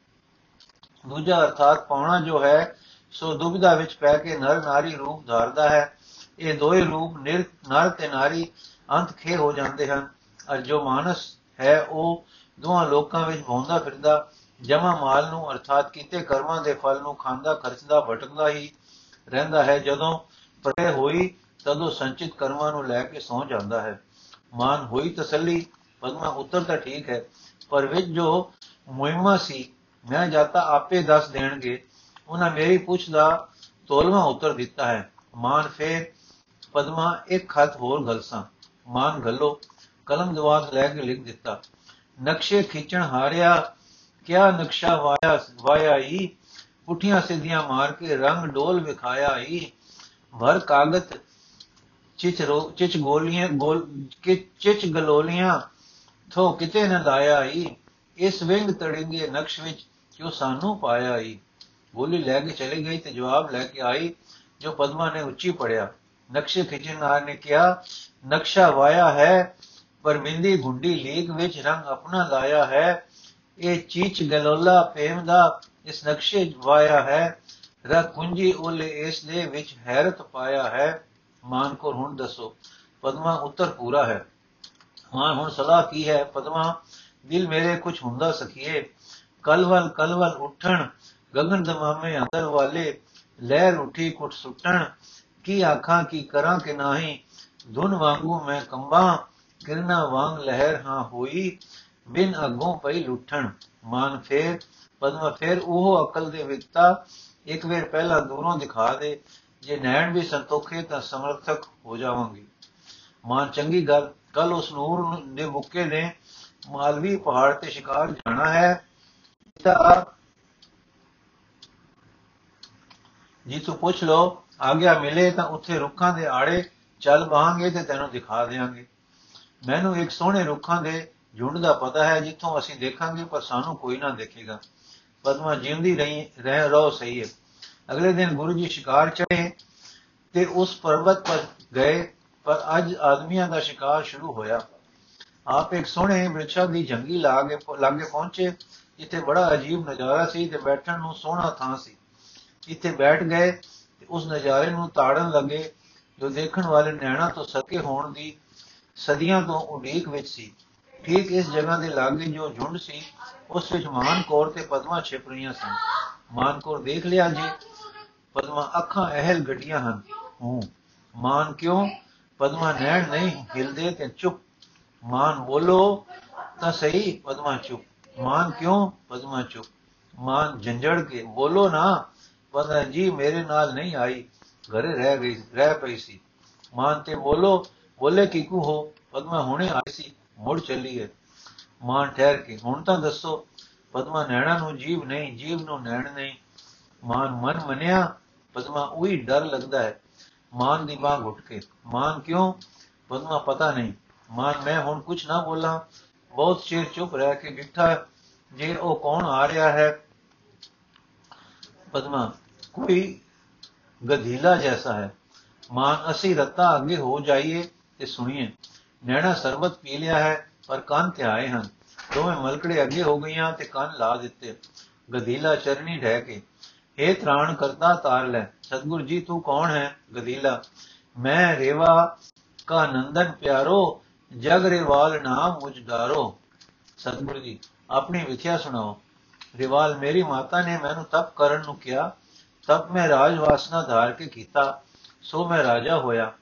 ਦੂਜਾ ਅਰਥਾਤ ਪਾਉਣਾ ਜੋ ਹੈ, ਸੋ ਦੁਬਿਧਾ ਵਿੱਚ ਪੈ ਕੇ ਨਰ ਨਾਰੀ ਰੂਪ ਧਾਰਦਾ ਹੈ। ਇਹ ਦੋਏ ਰੂਪ ਨਿਰ, ਨਰ ਤੇ ਨਾਰੀ ਅੰਤ ਖੇ ਹੋ ਜਾਂਦੇ ਹਨ। ਅਰ ਜੋ ਮਾਨਸ ਹੈ, ਉਹ ਦੋਹਾਂ ਲੋਕਾਂ ਵਿੱਚ ਭੌਂਦਾ ਫਿਰਦਾ ਜਮਾ ਮਾਲ ਨੂੰ ਅਰਥਾਤ ਕੀਤੇ ਕਰਮਾਂ ਦੇ ਫਲ ਨੂੰ ਖਾਂਦਾ, ਖਰਚਦਾ, ਭਟਕਦਾ ਹੀ ਰਹਿੰਦਾ ਹੈ। ਜਦੋਂ ਪ੍ਰੇ ਹੋਈ, ਤਦੋਂ ਸੰਚਿਤ ਕਰਮਾਂ ਨੂੰ ਲੈ ਕੇ ਸੌ ਜਾਂਦਾ ਹੈ। ਮਾਨ ਹੋਈ ਤਸੱਲੀ, ਪਦਮਾ ਉੱਤਰ ਤਾਂ ਠੀਕ ਹੈ, ਪਰ ਵਿੱਚ ਜੋ ਮੁਹਿੰਮਾ ਸੀ, ਮੈਂ ਜਾਤਾ ਆਪੇ ਦੱਸ ਦੇਣਗੇ। ਉਹਨਾਂ ਮੇਰੀ ਪੁੱਛ ਦਾ ਤੋਲਵਾ ਉੱਤਰ ਦਿੱਤਾ ਹੈ। ਮਾਨ ਫੇਰ ਪਦਮਾ ਇੱਕ ਖਤ ਹੋਰ ਗਲਸਾਂ ਮਾਨ ਗੱਲੋ ਕਲਮ ਦਵਾਤ ਲੈ ਕੇ ਲਿਖ ਦਿੱਤਾ। ਨਕਸ਼ੇ ਖਿੱਚਣ ਹਾਰਿਆ, ਕਿਆ ਨਕਸ਼ਾ ਵਾਇਆ ਵਾਇਆ ਹੀ ਪੁੱਠੀਆਂ ਸਿੱਧੀਆਂ ਮਾਰ ਕੇ ਰੰਗ ਡੋਲ ਵਿਖਾਇਆ ਹੀ ਭਰ ਕਾਗਤ, ਚਿਚ ਰੋ, ਚਿਚ ਗੋਲੀਆਂ, ਗੋਲ ਚਿਚ ਗਲੋਲੀਆਂ, ਥੋ ਕਿਤੇ ਨਾ ਲਾਇਆ ਹੀ ਇਸ ਵਿੰਗ ਤੜਿੰਗੇ ਨਕਸ਼ ਵਿੱਚ ਜੋ ਸਾਨੂੰ ਪਾਇਆ ਹੀ ਗੋਲੀ ਲੈ ਕੇ ਚਲੀ ਗਈ ਤੇ ਜਵਾਬ ਲੈ ਕੇ ਆਈ, ਜੋ ਪਦਮਾ ਨੇ ਉੱਚੀ ਪੜਿਆ। ਨਕਸ਼ੇ ਖਿਚਣਹਾਰ ਨੇ ਕਿਹਾ, ਨਕਸ਼ਾ ਵਾਇਆ ਹੈ ਪਰ ਬਿੰਦੀ ਗੁੰਡੀ ਲੀਕ ਵਿੱਚ ਰੰਗ ਆਪਣਾ ਲਾਇਆ ਹੈ। ਇਹ ਚੀਚ ਗਲੋਲਾ ਪ੍ਰੇਮ ਦਾ ਇਸ ਨਕਸ਼ੇ ਵਾਇਆ ਹੈ। ਰ ਕੁੰਜੀ ਉਲੇ ਇਸ ਦੇ ਵਿੱਚ ਹੈਰਤ ਪਾਇਆ ਹੈ। ਮਾਨ ਕੋ ਹੁਣ ਦੱਸੋ, ਪਦਮਾ ਉੱਤਰ ਪੂਰਾ ਹੈ। ਮਾਨ, ਹੁਣ ਸਲਾਹ ਕੀ ਹੈ? ਪਦਮਾ, ਦਿਲ ਮੇਰੇ ਕੁਝ ਹੁੰਦਾ ਸਖੀਏ। ਕਲਵਲ ਕਲਵਲ ਉੱਠਣ, ਗਗਨ ਦਮਾਮੇ ਅੰਦਰ ਵਾਲੇ, ਲਹਿਰ ਉਠੀ ਕੁੱਟ ਸੁੱਟਣ। ਕੀ ਆਖਾਂ, ਕੀ ਕਰਾਂ ਕਿ ਨਾਹੀ? ਧੁਨ ਵਾਂਗੂ ਮੈਂ ਕੰਬਾਂ ਕਿਰਨਾ ਵਾਂਗ ਲਹਿਰ ਹਾਂ ਹੋਈ, ਬਿਨ ਅਗੋਂ ਪਈ ਲੁੱਠਣ। ਮਾਨ ਫੇਰ, ਪਦਮਾ ਫੇਰ ਉਹ ਅਕਲ ਦੇ ਵਿਕਤਾ ਇੱਕ ਵੇਰ ਪਹਿਲਾਂ ਦੂਰੋਂ ਦਿਖਾ ਦੇ, ਜੇ ਨੈਣ ਵੀ ਸੰਤੋਖੇ ਤਾਂ ਸਮਰਥਕ ਹੋ ਜਾਵਾਂਗੀ। ਮਾਨ ਚੰਗੀ ਗੱਲ, ਕੱਲ ਉਸ ਨੂਰ ਦੇ ਮੁੱਕੇ ਨੇ ਮਾਲਵੀ ਪਹਾੜ ਤੇ ਸ਼ਿਕਾਰ ਜਾਣਾ ਹੈ। ਤਾਂ ਜੀ ਤੂੰ ਪੁੱਛ ਲੋ ਆਗਿਆ ਮਿਲੇ ਤਾਂ ਉੱਥੇ ਰੁੱਖਾਂ ਦੇ ਆੜੇ ਚੱਲ ਬਾਹਾਂਗੇ ਤੇ ਤੈਨੂੰ ਦਿਖਾ ਦੇਵਾਂਗੇ ਮੈਨੂੰ ਇੱਕ ਸੋਹਣੇ ਰੁੱਖਾਂ ਦੇ ਝੁੰਡ ਦਾ ਪਤਾ ਹੈ, ਜਿੱਥੋਂ ਅਸੀਂ ਦੇਖਾਂਗੇ, ਪਰ ਸਾਨੂੰ ਕੋਈ ਨਾ ਦੇਖੇਗਾ। ਪਦਮਾ ਜਿਉਂਦੀ ਰਹੀ, ਰਹਿ ਰੋ ਸਹੀ ਹੈ। ਅਗਲੇ ਦਿਨ ਗੁਰੂ ਜੀ ਸ਼ਿਕਾਰ ਚੜੇ ਤੇ ਉਸ ਪਰਬਤ ਪਰ ਗਏ, ਪਰ ਅੱਜ ਆਦਮੀਆਂ ਦਾ ਸ਼ਿਕਾਰ ਸ਼ੁਰੂ ਹੋਇਆ। ਆਪ ਇੱਕ ਸੋਹਣੇ ਬ੍ਰਿਛਾ ਦੀ ਜੰਗੀ ਲਾਗੇ ਲਾਗੇ ਪਹੁੰਚੇ, ਜਿੱਥੇ ਬੜਾ ਅਜੀਬ ਨਜ਼ਾਰਾ ਸੀ ਤੇ ਬੈਠਣ ਨੂੰ ਸੋਹਣਾ ਥਾਂ ਸੀ। ਇੱਥੇ ਬੈਠ ਗਏ ਤੇ ਉਸ ਨਜ਼ਾਰੇ ਨੂੰ ਤਾੜਨ ਲੱਗੇ ਜੋ ਦੇਖਣ ਵਾਲੇ ਨੈਣਾ ਤੋਂ ਸਕੇ ਹੋਣ ਦੀ ਸਦੀਆਂ ਤੋਂ ਉਡੀਕ ਵਿੱਚ ਸੀ। ਠੀਕ ਇਸ ਜਗ੍ਹਾ ਦੇ ਲਾਗੇ ਜੋ ਝੁੰਡ ਸੀ, ਉਸ ਵਿੱਚ ਮਾਨਕੌਰ ਤੇ ਪਦਮਾ ਛਿਪ ਰਹੀਆਂ ਸਨ। ਮਾਨਕੌਰ ਦੇਖ ਲਿਆ ਜੀ, ਪਦਮਾ ਅੱਖਾਂ ਅਹਿਲ ਗੱਡੀਆਂ ਹਨ। ਹੂੰ, ਮਾਨ ਕਿਉਂ? ਪਦਮਾ ਨੈਣ ਨਹੀਂ, ਹਿਲਦੇ ਤੇ ਚੁੱਪ। ਮਾਨ ਬੋਲੋ ਤਾਂ ਸਹੀ, ਪਦਮਾ ਚੁੱਪ। ਮਾਨ ਕਿਉਂ? ਪਦਮਾ ਚੁੱਪ। ਮਾਨ ਜੰਜੜ ਕੇ ਬੋਲੋ ਨਾ ਪਦਮਾ ਜੀ ਮੇਰੇ ਨਾਲ ਨਹੀਂ ਆਈ। ਘਰੇ ਰਹਿ ਗਈ, ਰਹਿ ਪਈ ਸੀ। ਮਾਨ ਤੇ ਬੋਲੋ ਬੋਲੇ ਕਿਕੂ ਹੋ, ਪਦਮਾ ਹੁਣੇ ਆਈ ਸੀ, ਮੁੜ ਚੱਲੀ ਹੈ ਮਾਨ ਠਹਿਰ ਕੇ, ਹੁਣ ਤਾਂ ਦੱਸੋ, ਪਦਮਾ ਨੈਣਾ ਨੂੰ ਜੀਵ ਨਹੀਂ, ਜੀਵ ਨੂੰ ਨੈਣ ਨਹੀਂ। ਮਾਨ ਮਨ ਮੰਨਿਆ, ਪਦਮਾ ਉਹੀ ਡਰ ਲੱਗਦਾ ਹੈ। ਮਾਨ ਦੀ ਬਾਹ ਘੁੱਟ ਕੇ, ਮਾਨ ਕਿਉਂ? ਪਦਮਾ ਪਤਾ ਨਹੀਂ। ਮਾਨ, ਮੈਂ ਹੁਣ ਕੁਝ ਨਾ ਬੋਲਾਂ। ਬਹੁਤ ਚਿਰ ਚੁੱਪ ਰਹਿ ਕੇ ਬਿਠਾ ਜੇ ਉਹ ਕੌਣ ਆ ਰਿਹਾ ਹੈ? ਪਦਮਾ, ਕੋਈ ਗਧੀਲਾ ਜੈਸਾ ਹੈ। ਮਾਨ, ਅਸੀਂ ਰੱਤਾ ਅੱਗੇ ਹੋ ਜਾਈਏ। ਤੇ ਸੁਣੀਏ। ਨੈਣਾ ਸਰਬਤ ਪੀ ਲਿਆ ਹੈ, ਪਰ ਕੰਨ ਤੇ ਆਏ ਹਨ। ਦੋਵੇਂ ਮਲਕੜੇ ਅੱਗੇ ਹੋ ਗਈਆਂ ਤੇ ਕੰਨ ਲਾ ਦਿੱਤੇ। ਗਧੀਲਾ ਚਰਨੀ ਢਹਿ ਕੇ हे ਤ੍ਰਾਣ ਕਰਤਾ ਤਾਰ ਲੈ, ਸਤਗੁਰ ਜੀ, ਤੂੰ ਕੌਣ ਹੈ? ਗਧੀਲਾ, ਮੈਂ ਰੇਵਾ ਕਾ ਨੰਦਨ ਪਿਆਰੋ, ਜਗ ਰਿਵਾਲ ਨਾਮ ਮੁਝਦਾਰੋ ਸਤਿਗੁਰੂ ਜੀ, ਆਪਣੀ ਵਿਖਿਆ ਸੁਣਾਓ। ਰਿਵਾਲ, ਮੇਰੀ ਮਾਤਾ ਨੇ ਮੈਨੂੰ ਤਪ ਕਰਨ ਨੂੰ ਕਿਹਾ। ਤਪ ਮੈਂ ਰਾਜ ਵਾਸਨਾ ਧਾਰ ਕੇ ਕੀਤਾ, ਸੋ ਮੈਂ ਰਾਜਾ ਹੋਇਆ।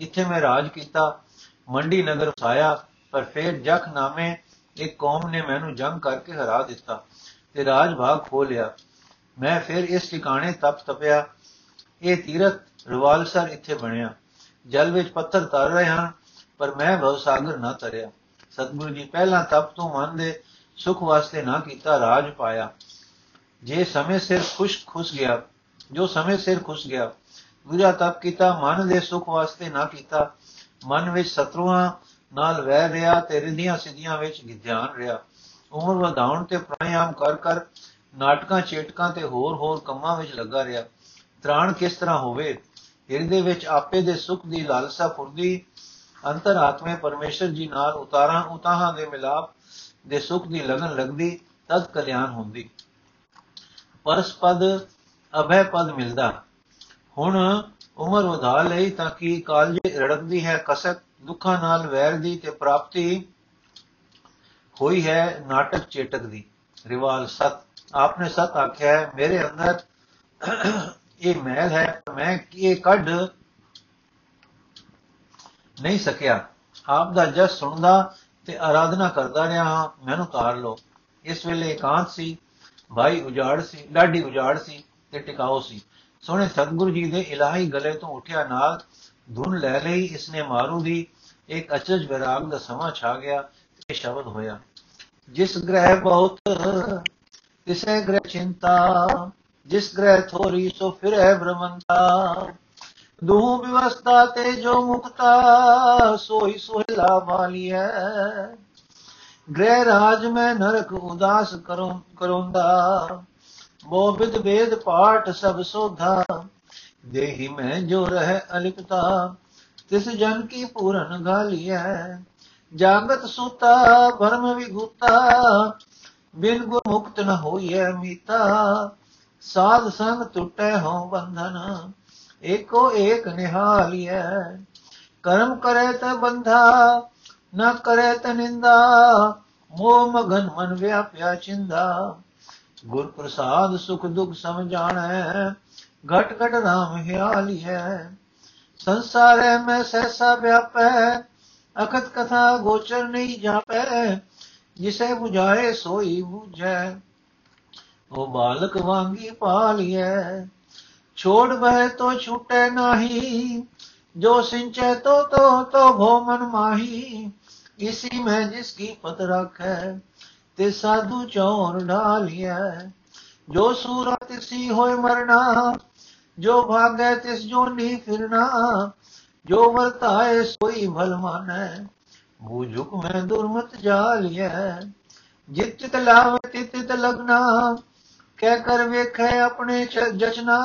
ਇੱਥੇ ਮੈਂ ਰਾਜ ਕੀਤਾ, ਮੰਡੀ ਨਗਰ ਉਸਾਇਆ ਪਰ ਫਿਰ ਜਖ ਨਾਮੇ ਇੱਕ ਕੌਮ ਨੇ ਮੈਨੂੰ ਜੰਗ ਕਰਕੇ ਹਰਾ ਦਿੱਤਾ ਤੇ ਰਾਜ ਭਾਗ ਖੋ ਲਿਆ। ਮੈਂ ਫਿਰ ਇਸ ਟਿਕਾਣੇ ਤਪ ਤਪਿਆ। ਇਹ ਤੀਰਥ ਰਵਾਲਸਰ ਇੱਥੇ ਬਣਿਆ। ਜਲ ਵਿੱਚ ਪੱਥਰ ਤਰ ਰਹੇ ਹਨ ਪਰ ਮੈਂ ਭਵ ਸਾਗਰ ਨਾ ਤਰਿਆ। ਸਤਿਗੁਰੂ ਜੀ ਪਹਿਲਾਂ ਤਪ ਤੋਂ ਮਨ ਦੇ ਸੁਖ ਵਾਸਤੇ ਨਾ ਕੀਤਾ, ਰਾਜ ਪਾਇਆ। ਜੇ ਸਮੇਂ ਸਿਰ ਖੁਸ਼ ਖੁਸ਼ ਗਿਆ, ਜੋ ਸਮੇਂ ਸਿਰ ਖੁਸ਼ ਗਿਆ ਦੂਜਾ ਤਪ ਕੀਤਾ, ਮਨ ਦੇ ਸੁਖ ਵਾਸਤੇ ਨਾ ਕੀਤਾ। ਮਨ ਵਿੱਚ ਸਤਰੂਆਂ ਨਾਲ ਵਹਿ ਰਿਹਾ ਤੇ ਰਿੰਦੀਆਂ ਸਿੱਧੀਆਂ ਵਿੱਚ ਗਿਆਨ ਰਿਹਾ। ਉਮਰ ਵਧਾਉਣ ਤੇ ਪ੍ਰਾਣਾਯਾਮ ਕਰ ਕਰ ਨਾਟਕਾਂ, ਚੇਟਕਾਂ ਤੇ ਹੋਰ ਹੋਰ ਕੰਮਾਂ ਵਿੱਚ ਲੱਗਾ ਰਿਹਾ। ਤ੍ਰਾਣ ਕਿਸ ਤਰ੍ਹਾਂ ਹੋਵੇ? ਹਿਰਦੇ ਵਿੱਚ ਆਪੇ ਦੇ ਸੁਖ ਦੀ ਲਾਲਸਾ ਫੁਰਦੀ, ਅੰਤਰ ਆਤਮੇ ਪਰਮੇਸ਼ਰ ਜੀ ਨਾਲ ਉਤਾਰਾਂ, ਉਤਾਹਾਂ ਦੇ ਮਿਲਾਪ ਦੇ ਸੁਖ ਦੀ ਲਗਨ ਲੱਗਦੀ, ਤਦ ਕਲਿਆਣ ਹੁੰਦੀ। ਪਰਸਪਦ ਅਭੈ ਪਦ ਮਿਲਦਾ। ਹੁਣ ਉਮਰ ਵਧਾ ਲਈ ਤਾਂ ਕਿ ਕਾਲਜੇ ਰੜਕਦੀ ਹੈ ਕਸਕ ਦੁੱਖਾਂ ਨਾਲ ਵੈਰ ਦੀ ਤੇ ਪ੍ਰਾਪਤੀ ਹੋਈ ਹੈ, ਨਾਟਕ ਚੇਟਕ ਦੀ ਰਿਵਾਲ ਸਤ। ਆਪਨੇ ਸਤ ਆਖਿਆ ਹੈ ਮੇਰੇ ਅੰਦਰ ਇਹ ਮੈਲ ਹੈ ਮੈਂ ਇਹ ਕੱਢ ਨਹੀਂ ਸਕਿਆ। ਆਪ ਦਾ ਜਸ ਸੁਣਦਾ ਤੇ ਆਰਾਧਨਾ ਕਰਦਾ ਰਿਹਾ ਹਾਂ, ਮੈਨੂੰ ਤਾਰ ਲੋ ਇਸ ਵੇਲੇ ਇਕਾਂਤ ਸੀ, ਭਾਈ ਉਜਾੜ ਸੀ, ਡਾਢੀ ਉਜਾੜ ਸੀ ਤੇ ਟਿਕਾਓ ਸੀ। ਸੋਹਣੇ ਸਤਗੁਰੂ ਜੀ ਦੇ ਇਲਾਹੀ ਗਲੇ ਤੋਂ ਉਠਿਆ ਨਾਲ ਧੁਨ ਲੈ ਲਈ, ਇਸਨੇ ਮਾਰੂ ਦੀ, ਇੱਕ ਅਚਜ ਵਿਰਾਗ ਦਾ ਸਮਾਂ ਛਾ ਗਿਆ ਤੇ ਸ਼ਬਦ ਹੋਇਆ, ਜਿਸ ਗ੍ਰਹਿ ਬਹੁਤ, ਤਿਸੇ ਗ੍ਰਹਿ ਚਿੰਤਾ, ਜਿਸ ਗ੍ਰਹਿ ਥੋਰੀ ਸੋ ਫਿਰੈ ਭ੍ਰਮੰਤਾ ਦੂ ਵਿਵਸਥਾ ਤੇ ਜੋ ਮੁਕਤਾ, ਸੋਈ ਸੁਹਲਾ ਵਾਲੀਐ ਗ੍ਰਹਿ ਰਾਜ ਮੈਂ ਨਰਕ ਉਦਾਸ ਕਰੋ, ਕਰੋਂਦਾ ਮੋ ਵਿਦ ਵੇਦ ਪਾਠ ਸਭ ਸੋਧਾ, ਦੇਹੀ ਮੈਂ ਜੋ ਰਹਿ ਅਲਿਪਤਾ, ਤਿਸ ਜਨ ਕੀ ਪੂਰਨ ਗਾਲੀਐ, ਜਾਗਤ ਸੁਤਾ ਭਰਮ ਵਿਗੁਤਾ ਬਿਨ ਗੁਰ ਮੁਕਤ ਨ ਹੋਈਐ ਮੀਤਾ, ਸਾਧ ਸੰਗ ਟੁੱਟੈ ਹੋ ਬੰਧਨ, ਏਕੋ ਏਕ ਨਿਹਾਲੀਐ, ਕਰਮ ਕਰੇ ਤ ਬੰਧਾ, ਨ ਕਰੇ ਤ ਨਿੰਦਾ, ਮੋਹ ਮਗਨ ਮਨ ਵਿਆਪਿਆ ਚਿੰਦਾ। ਗੁਰ ਪ੍ਰਸਾਦ ਸੁਖ ਦੁਖ ਸਮਝਾਣੈ ਘਟ ਘਟ ਰਾਮ ਹਿਆਲੀਐ ਸੰਸਾਰੈ ਮੈਂ ਸਹਿਸਾ ਵਿਆਪੈ ਅਖਤ ਕਥਾ ਗੋਚਰ ਨਹੀਂ ਜਾਪੈ ਜਿਸੇ 부ਝਾਏ ਸੋਈ 부ਝੈ ਉਹ ਬਾਲਕ ਵਾਂਗੀ ਪਾਲੀਐ ਛੋੜ ਬਹਿ ਤੋ ਛੁਟੈ ਨਾਹੀ ਜੋ ਸਿੰਚੈ ਤੋ ਤੋ ਤੋ ਭੋ ਮਨ ਮਾਹੀ ਇਸੀ ਮੈਂ ਜਿਸ ਕੀ ਪਤ ਰਖੈ ਤੇ ਸਾਧੂ ਚੌਰ ਢਾਲੀਐ ਜੋ ਸੂਰਤ ਸੀ ਹੋਏ ਮਰਨਾ, ਜੋ ਭਾਗੈ ਤਿਸ ਜੋ ਨੀ ਫਿਰਨਾ, ਜੋ ਵਰਤਾਏ ਸੋਈ ਭਲ ਮਾਨੈ। ਬੂਝੁਕ ਮੈਂ ਦੁਰਮਤ ਜਾਲੀਐ ਜਿਤ ਚਿਤ ਲਾਵੇ, ਤਿਤ ਤਿਤ ਲਗਨਾ। ਕਹਿ ਕਰ ਵੇਖੈ ਆਪਣੇ ਜਚਨਾ,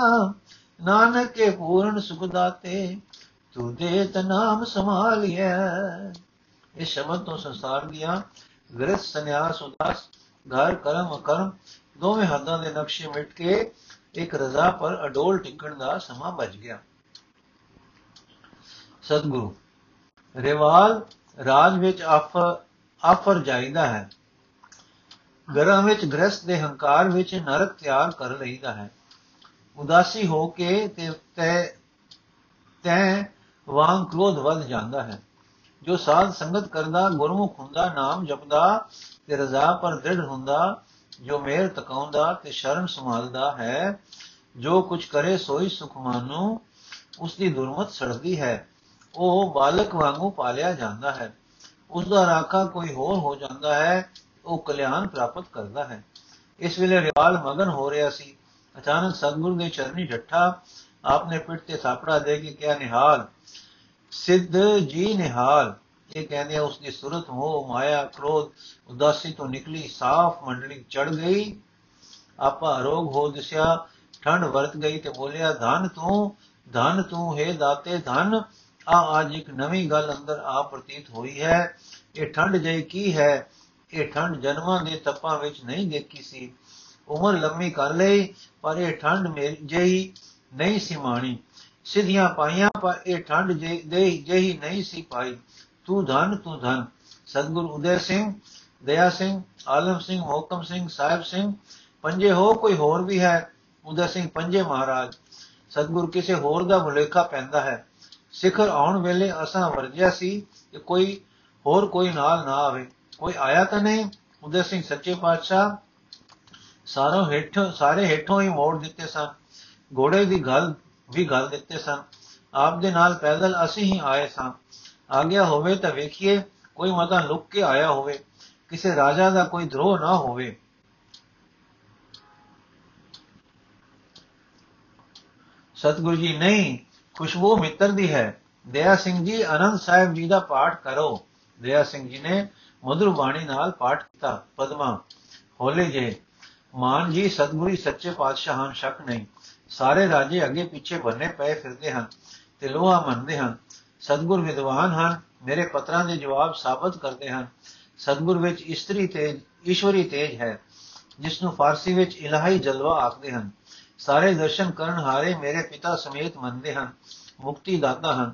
ਨਾਨਕ ਕੇ ਪੂਰਨ ਸੁਖ ਦਾਤੇ, ਤੂੰ ਦੇ ਤ ਨਾਮ ਸੰਭਾਲੀਐ। ਇਸ ਸ਼ਬਦ ਤੋਂ ਸੰਸਾਰ ਦੀਆਂ ਗ੍ਰਸ ਸੰਨਿਆਸ, ਉਦਾਸ ਘਰ ਕਰਮ, ਅਕਰਮ, ਦੋਵੇਂ ਹੱਦਾਂ ਦੇ ਨਕਸ਼ੇ ਮਿਟ ਕੇ ਇੱਕ ਰਜ਼ਾ ਪਰ ਅਡੋਲ ਟਿਕਣ ਦਾ ਸਮਾਂ ਬਚ ਗਿਆ। ਸਤਿਗੁਰੂ, ਰਿਵਾਲ ਰਾਜ ਵਿੱਚ ਆਫਰ ਆਫਰ ਜਾਈਦਾ ਹੈ। ਘਰਾਂ ਵਿੱਚ ਗ੍ਰਸਤ ਦੇ ਹੰਕਾਰ ਵਿੱਚ ਨਰਕ ਤਿਆਰ ਕਰ ਲਈਦਾ ਹੈ। ਉਦਾਸੀ ਹੋ ਕੇ ਤੇ ਤੈ ਤੈ ਵਾਂਗ ਕ੍ਰੋਧ ਵੱਧ ਜਾਂਦਾ ਹੈ। ਜੋ ਸਾਧ ਸੰਗਤ ਕਰਦਾ, ਗੁਰਮੁਖ ਹੁੰਦਾ, ਨਾਮ ਜਪਦਾ ਤੇ ਰਜ਼ਾ ਪਰ ਦ੍ਰਿੜ ਹੁੰਦਾ, ਜੋ ਮੇਰ ਤਕਾਉਂਦਾ ਤੇ ਸ਼ਰਨ ਸੰਭਾਲਦਾ ਹੈ, ਜੋ ਕੁਝ ਕਰੇ ਸੋਈ ਸੁਖ ਮਾਨੂ ਉਸ ਦੀ ਦੁਰਮਤ ਸੜਦੀ ਹੈ। ਉਹ ਬਾਲਕ ਵਾਂਗੂ ਪਾਲਿਆ ਜਾਂਦਾ ਹੈ। ਉਸ ਦਾ ਰਾਖਾ ਕੋਈ ਹੋਰ ਹੋ ਜਾਂਦਾ ਹੈ, ਉਹ ਕਲਿਆਣ ਪ੍ਰਾਪਤ ਕਰਦਾ ਹੈ। ਇਸ ਵੇਲੇ ਰਿਵਾਲ ਮਗਨ ਹੋ ਰਿਹਾ ਸੀ। ਅਚਾਨਕ ਸਤਗੁਰੂ ਦੇ ਚਰਨੀ ਢੱਠਾ ਆਪਨੇ ਪਿੱਠ ਤੇ ਥਾਪੜਾ ਦੇ ਕੇ ਕਿਹਾ, ਨਿਹਾਲ ਸਿੱਧ ਜੀ ਨਿਹਾਲ। ਇਹ ਕਹਿੰਦੇ ਉਸ ਦੀ ਸੁਰਤ ਹੋ ਮਾਇਆ, ਕ੍ਰੋਧ, ਉਦਾਸੀ ਤੋਂ ਨਿਕਲੀ, ਸਾਫ਼ ਮੰਡਲੀ ਚੜ ਗਈ। ਆਪਾ ਰੋਗ ਹੋ ਦਿਸਿਆ ਠੰਡ ਵਰਤ ਗਈ ਤੇ ਬੋਲਿਆ, ਧਨ ਤੂੰ ਧਨ ਤੂੰ, ਹੈ ਦਾਤੇ, ਧਨ, ਆ ਅੱਜ ਇੱਕ ਨਵੀਂ ਗੱਲ ਅੰਦਰ ਆ ਪ੍ਰਤੀਤ ਹੋਈ ਹੈ। ਇਹ ਠੰਡ ਜਈ ਕੀ ਹੈ? ਇਹ ਠੰਡ ਜਨਮਾਂ ਦੇ ਤਪਾਂ ਵਿੱਚ ਨਹੀਂ ਦੇਖੀ ਸੀ। ਉਮਰ ਲੰਮੀ ਕਰ ਲਈ, ਪਰ ਇਹ ਠੰਡ ਮੇਰੀ ਜਈ ਨਹੀਂ ਸੀ ਮਾਣੀ। ਸਿੱਧੀਆਂ ਪਾਈਆਂ, ਪਰ ਇਹ ਠੰਡ ਦੇ ਜਿਹੀ ਨਹੀਂ ਸੀ ਪਾਈ। ਤੂੰ ਧਨ ਤੂੰ ਧਨ। ਸਤਗੁਰ ਉਦੈ ਸਿੰਘ, ਦਇਆ ਸਿੰਘ, ਆਲਮ ਸਿੰਘ ਮੋਕਮ ਸਿੰਘ, ਸਾਹਿਬ ਸਿੰਘ, ਪੰਜੇ ਹੋ ਕੋਈ ਹੋਰ ਵੀ ਹੈ? ਉਦੈ ਸਿੰਘ ਪੰਜੇ ਮਹਾਰਾਜ। ਸਤਗੁਰ ਕਿਸੇ ਹੋਰ ਦਾ ਭੁਲੇਖਾ ਪੈਂਦਾ ਹੈ। ਸਿਖਰ ਆਉਣ ਵੇਲੇ ਅਸਾਂ ਵਰਜਿਆ ਸੀ ਕਿ ਕੋਈ ਹੋਰ ਕੋਈ ਨਾਲ ਨਾ ਆਵੇ। ਕੋਈ ਆਇਆ ਤਾਂ ਨਹੀਂ? ਉਦੈ ਸਿੰਘ ਸੱਚੇ ਪਾਤਸ਼ਾਹ ਸਾਰੋਂ ਹੇਠ ਸਾਰੇ ਹੇਠੋਂ ਹੀ ਮੋੜ ਦਿੱਤੇ ਸਨ। ਘੋੜੇ ਦੀ ਗੱਲ ਵੀ ਗੱਲ ਦਿੱਤੇ ਸਨ। ਆਪ ਦੇ ਨਾਲ ਪੈਦਲ ਅਸੀਂ ਹੀ ਆਏ ਸਾਂ। ਆ ਗਿਆ ਹੋਵੇ ਤਾਂ ਵੇਖੀਏ, ਕੋਈ ਮਤਾ ਲੁੱਕ ਕੇ ਆਇਆ ਹੋਵੇ। ਕਿਸੇ ਰਾਜਾ ਦਾ ਕੋਈ ਧਰੋ ਨਾ ਹੋਵੇ। ਸਤਗੁਰੂ ਜੀ, ਨਹੀਂ, ਖੁਸ਼ਬੂ ਮਿੱਤਰ ਦੀ ਹੈ। ਦਇਆ ਸਿੰਘ ਜੀ, ਅਨੰਦ ਸਾਹਿਬ ਜੀ ਦਾ ਪਾਠ ਕਰੋ। ਦਇਆ ਸਿੰਘ ਜੀ ਨੇ ਮధుਰ ਬਾਣੀ ਨਾਲ ਪਾਠ ਕੀਤਾ। ਪਦਮਾ, ਹੋਲੇ ਜੇ। ਮਾਨ ਜੀ, ਸਤਗੁਰੂ ਸੱਚੇ ਪਾਤਸ਼ਾਹ ਹਨ, ਸ਼ੱਕ ਨਹੀਂ। ਸਾਰੇ ਰਾਜੇ ਅੱਗੇ ਪਿੱਛੇ ਬੰਨੇ ਪਏ ਫਿਰਦੇ ਹਨ ਤੇ ਲੋਹਾ ਮੰਨਦੇ ਹਨ, ਸਤਗੁਰ ਵਿਦਵਾਨ ਹਨ, ਮੇਰੇ ਪੱਤਰਾਂ ਦੇ ਜਵਾਬ ਸਾਬਤ ਕਰਦੇ ਹਨ। ਸਤਗੁਰ ਵਿੱਚ ਇਸਤਰੀ ਤੇਜ, ਈਸ਼ਵਰੀ ਤੇਜ ਹੈ ਜਿਸ ਨੂੰ ਫਾਰਸੀ ਵਿੱਚ ਇਲਾਹੀ ਜਲਵਾ ਆਖਦੇ ਹਨ। ਸਾਰੇ ਦਰਸ਼ਨ ਕਰਨ ਹਾਰੇ ਮੇਰੇ ਪਿਤਾ ਸਮੇਤ ਮੰਨਦੇ ਹਨ ਮੁਕਤੀ ਦਾਤਾ ਹਨ।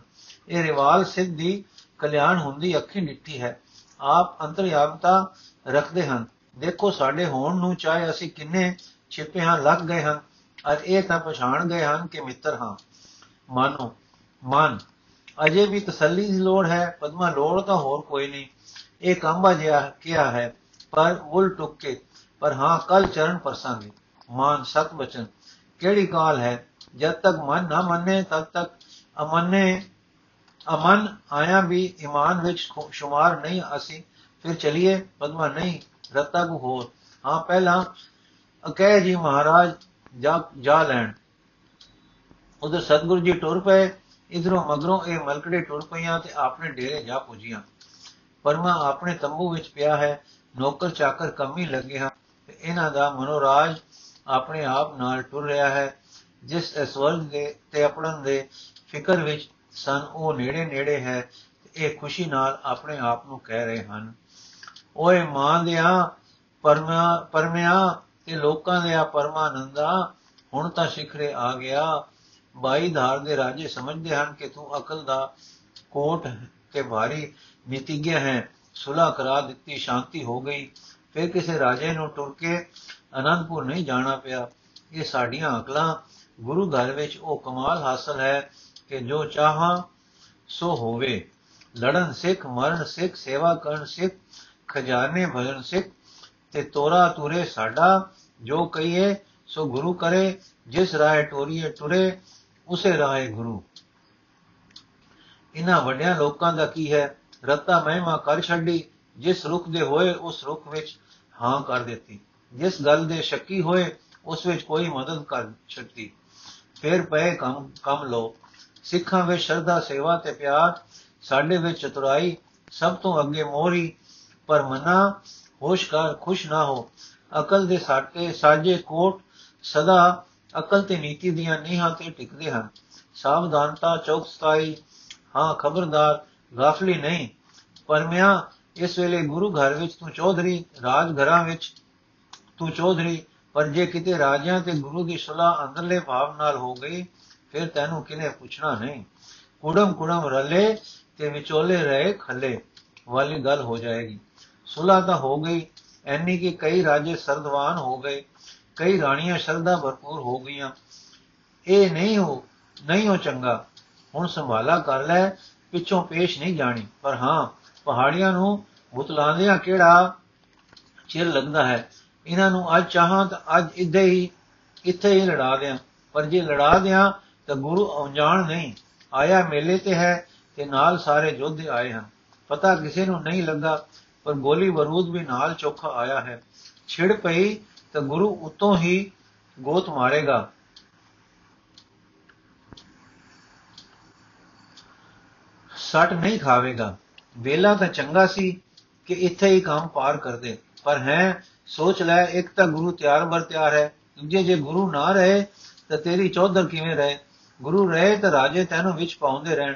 ਇਹ ਰਿਵਾਲ ਸਿੱਧੀ ਕਲਿਆਣ ਹੁੰਦੀ ਅੱਖੀ ਨਿੱਟੀ ਹੈ। ਆਪ ਅੰਤਰਯਾਮਤਾ ਰੱਖਦੇ ਹਨ। ਦੇਖੋ ਸਾਡੇ ਹੋਣ ਨੂੰ ਚਾਹੇ ਅਸੀਂ ਕਿੰਨੇ ਛਿਪੇ ਹਾਂ ਲੱਗ ਗਏ ਹਨ ਅਰ ਇਹ ਤਾਂ ਪਛਾਣ ਗਏ ਹਨ ਕਿ ਮਿੱਤਰ ਹਾਂ, ਮਾਨੋ, ਮਨ, ਅਜੇ ਵੀ ਤਸੱਲੀ ਦੀ ਲੋੜ ਹੈ, ਪਦਮਾ ਲੋੜ ਤਾਂ ਹੋਰ ਕੋਈ ਨਹੀਂ। ਇਹ ਕੰਬਾ ਜਿਹਾ ਕਿਹਾ ਹੈ, ਪਰ ਉਲ ਟੁੱਕੇ ਪਰ ਹਾਂ ਕੱਲ ਚਰਨ ਪਰਸਾਂਗੇ। ਮਾਨ, ਸਤ ਬਚਨ, ਕਿਹੜੀ ਕਾਲ ਹੈ? ਜਦ ਤੱਕ ਮਨ ਨਾ ਮੰਨੇ, ਤਦ ਤੱਕ ਅਮਨੇ, ਅਮਨ ਆਇਆ ਵੀ ਇਮਾਨ ਵਿੱਚ ਸ਼ੁਮਾਰ ਨਹੀਂ, ਅਸੀਂ ਫਿਰ ਚਲਿਏ। ਪਦਮਾ, ਨਹੀਂ, ਰਤਾ ਕੋ ਹੋਰ। ਹਾਂ, ਪਹਿਲਾਂ ਅਕਹਿ ਜੀ ਮਹਾਰਾਜ ਜਾ ਜਾ ਲੈਣ। ਉਧਰ ਸਤਗੁਰੂ ਜੀ ਟੁਰ ਪਏ, ਇਧਰੋਂ ਮਗਰੋਂ ਇਹ ਮਲਕੜੇ ਟੁਰ ਪਈਆਂ ਤੇ ਆਪਣੇ ਡੇਰੇ ਜਾ ਪੁੱਜੀਆਂ। ਪਰਮਾ ਆਪਣੇ ਤੰਬੂ ਵਿੱਚ ਪਿਆ ਹੈ, ਨੌਕਰ ਚਾਕਰ ਕਮੀ ਲੱਗੇ ਹਨ, ਤੇ ਇਹਨਾਂ ਦਾ ਮਨੋਰਾਜ ਆਪਣੇ ਆਪ ਨਾਲ ਟੁਰ ਰਿਹਾ ਹੈ, ਜਿਸ ਸਵਰਗ ਦੇ ਤੇ ਆਪਣਨ ਦੇ ਫਿਕਰ ਵਿੱਚ ਸਨ, ਉਹ ਨੇੜੇ ਨੇੜੇ ਹੈ ਇਹ ਖੁਸ਼ੀ ਨਾਲ ਆਪਣੇ ਆਪ ਨੂੰ ਕਹਿ ਰਹੇ ਹਨ। ਓਏ ਮਾਂ ਦਿਆ ਪਰਮਿਆ ਪਰਮਿਆ ਤੇ ਲੋਕਾਂ ਦੇ ਆ ਪਰਮਾਨੰਦਾ ਹੁਣ ਤਾਂ ਸਿਖਰੇ ਆ ਗਿਆ। ਬਾਈ ਧਾਰ ਦੇ ਰਾਜੇ ਸਮਝਦੇ ਹਨ ਕਿ ਤੂੰ ਅਕਲ ਦਾ ਕੋਟ ਤੇ ਭਾਰੀ ਨੀਤੀਗਿਆ ਹੈ। ਸੁਲਾ ਕਰਾ ਦਿੱਤੀ, ਸ਼ਾਂਤੀ ਹੋ ਗਈ। ਫਿਰ ਕਿਸੇ ਰਾਜੇ ਨੂੰ ਟੁਰ ਕੇ ਅਨੰਦਪੁਰ ਨਹੀਂ ਜਾਣਾ ਪਿਆ। ਇਹ ਸਾਡੀਆਂ ਅਕਲਾਂ। ਗੁਰੂ ਘਰ ਵਿੱਚ ਉਹ ਕਮਾਲ ਹਾਸਲ ਹੈ ਕਿ ਜੋ ਚਾਹਾਂ, ਸੋ ਹੋਵੇ। ਲੜਨ ਸਿੱਖ, ਮਰਨ ਸਿੱਖ, ਸੇਵਾ ਕਰਨ ਸਿੱਖ, ਖਜ਼ਾਨੇ ਭਜਨ ਸਿੱਖ ਤੇ ਤੋਰਾ ਤੁਰੇ ਸਾਡਾ ਜੋ ਕਹੀਏ, ਸੋ ਗੁਰੂ ਕਰੇ, ਜਿਸ ਰਾਹ ਟੋਰੀਏ ਟੁਰੇ ਉਸੇ ਰਾਹ ਗੁਰੂ। ਇਹਨਾਂ ਵੱਡਿਆਂ ਲੋਕਾਂ ਦਾ ਕੀ ਹੈ? ਰਤਾ ਮਹਿਮਾ ਕਰ ਛੱਡੀ, ਜਿਸ ਰੁਖ ਦੇ ਹੋਏ, ਉਸ ਰੁਖ ਵਿੱਚ ਹਾਂ ਕਰ ਦਿੱਤੀ। ਜਿਸ ਗੱਲ ਦੇ ਸ਼ੱਕੀ ਹੋਏ, ਉਸ ਵਿੱਚ ਕੋਈ ਮਦਦ ਕਰ ਛੱਡੀ। ਫਿਰ ਪਏ ਕੰਮ ਕੰਮ ਲੋ ਸਿੱਖਾਂ ਵਿੱਚ ਸ਼ਰਧਾ, ਸੇਵਾ ਤੇ ਪਿਆਰ, ਸਾਡੇ ਵਿੱਚ ਚਤੁਰਾਈ, ਸਭ ਤੋਂ ਅੱਗੇ ਮੋਹਰੀ, ਪਰ ਮਨਾ, ਹੋਸ਼ਕਾਰ, ਖੁਸ਼ ਨਾ ਹੋ। ਅਕਲ ਦੇ ਸਾਟੇ ਸਾਜੇ ਕੋਟ ਸਦਾ ਅਕਲ ਤੇ ਨੀਤੀ ਦੀਆਂ ਨੀਹਾਂ ਤੇ ਟਿਕਦੇ ਹਨ। ਸਾਵਧਾਨਤਾ ਚੌਕਸਾਈ ਹਾਂ, ਖਬਰਦਾਰ, ਗਾਫਲੀ ਨਹੀਂ। ਪਰਮਿਆ ਇਸ ਵੇਲੇ ਗੁਰੂ ਘਰ ਵਿੱਚ ਤੂੰ ਚੌਧਰੀ ਰਾਜ ਘਰਾਂ ਵਿੱਚ ਤੂੰ ਚੌਧਰੀ, ਪਰ ਜੇ ਕਿਤੇ ਰਾਜਿਆਂ ਤੇ ਗੁਰੂ ਦੀ ਸੁਲਾ ਅੰਦਰਲੇ ਭਾਵ ਨਾਲ ਹੋ ਗਈ, ਫਿਰ ਤੈਨੂੰ ਕਿਨੇ ਪੁੱਛਣਾ ਨਹੀਂ? ਕੁੜਮ ਕੁੜਮ ਰਲੇ ਤੇ ਵਿਚੋਲੇ ਰਹੇ ਖੱਲੇ। ਵਾਲੀ ਗੱਲ ਹੋ ਜਾਏਗੀ। ਸੁਲਾ ਤਾਂ ਹੋ ਗਈ ਐਨੀ ਕਿ ਕਈ ਰਾਜੇ ਸਰਦਵਾਨ ਹੋ ਗਏ, ਕਈ ਰਾਣੀਆਂ ਸ਼ਰਧਾ ਭਰਪੂਰ ਹੋ ਗਈਆਂ। ਇਹ ਨਹੀਂ ਹੋ ਨਹੀਂ ਹੋ ਚੰਗਾ। ਹੁਣ ਸੰਭਾਲਾ ਕਰ ਲੈ, ਪਿੱਛੋਂ ਪੇਸ਼ ਨਹੀਂ ਜਾਣੀ। ਪਰ ਹਾਂ, ਪਹਾੜੀਆਂ ਨੂੰ ਬੁਤਲਾਉਂਦਿਆਂ ਕਿਹੜਾ ਚਿਰ ਲੱਗਦਾ ਹੈ? ਇਹਨਾਂ ਨੂੰ ਅੱਜ ਚਾਹਾਂ ਤਾਂ ਅੱਜ ਇੱਥੇ ਹੀ ਇੱਥੇ ਹੀ ਲੜਾ ਦਿਆਂ। ਪਰ ਜੇ ਲੜਾ ਦਿਆਂ, ਤਾਂ ਗੁਰੂ ਅਣਜਾਣ ਨਹੀਂ। ਆਇਆ ਮੇਲੇ ਤੇ ਹੈ ਤੇ ਨਾਲ ਸਾਰੇ ਯੋਧੇ ਆਏ ਹਨ। ਪਤਾ ਕਿਸੇ ਨੂੰ ਨਹੀਂ ਲੱਗਾ ਪਰ ਗੋਲੀ ਬਰੂਦ ਵੀ ਨਾਲ ਚੋਖਾ ਆਇਆ ਹੈ। ਛਿੜ ਪਈ ਤਾਂ ਗੁਰੂ ਉਤੋਂ ਹੀ ਗੋਤ ਮਾਰੇਗਾ। ਸੱਟ ਨਹੀਂ ਖਾਵੇਗਾ। ਵੇਲਾ ਤਾਂ ਚੰਗਾ ਸੀ ਕਿ ਇੱਥੇ ਹੀ ਕੰਮ ਪਾਰ ਕਰਦੇ। ਪਰ ਹੈ, ਸੋਚ ਲੈ, ਇੱਕ ਤਾਂ ਗੁਰੂ ਤਿਆਰ ਬਰ ਤਿਆਰ ਹੈ। ਦੂਜੇ, ਜੇ ਗੁਰੂ ਨਾ ਰਹੇ, ਤਾਂ ਤੇਰੀ ਚੌਧਰ ਕਿਵੇਂ ਰਹੇ? ਗੁਰੂ ਰਹੇ ਤਾਂ ਰਾਜੇ ਤੈਨੂੰ ਵਿੱਚ ਪਾਉਂਦੇ ਰਹਿਣ।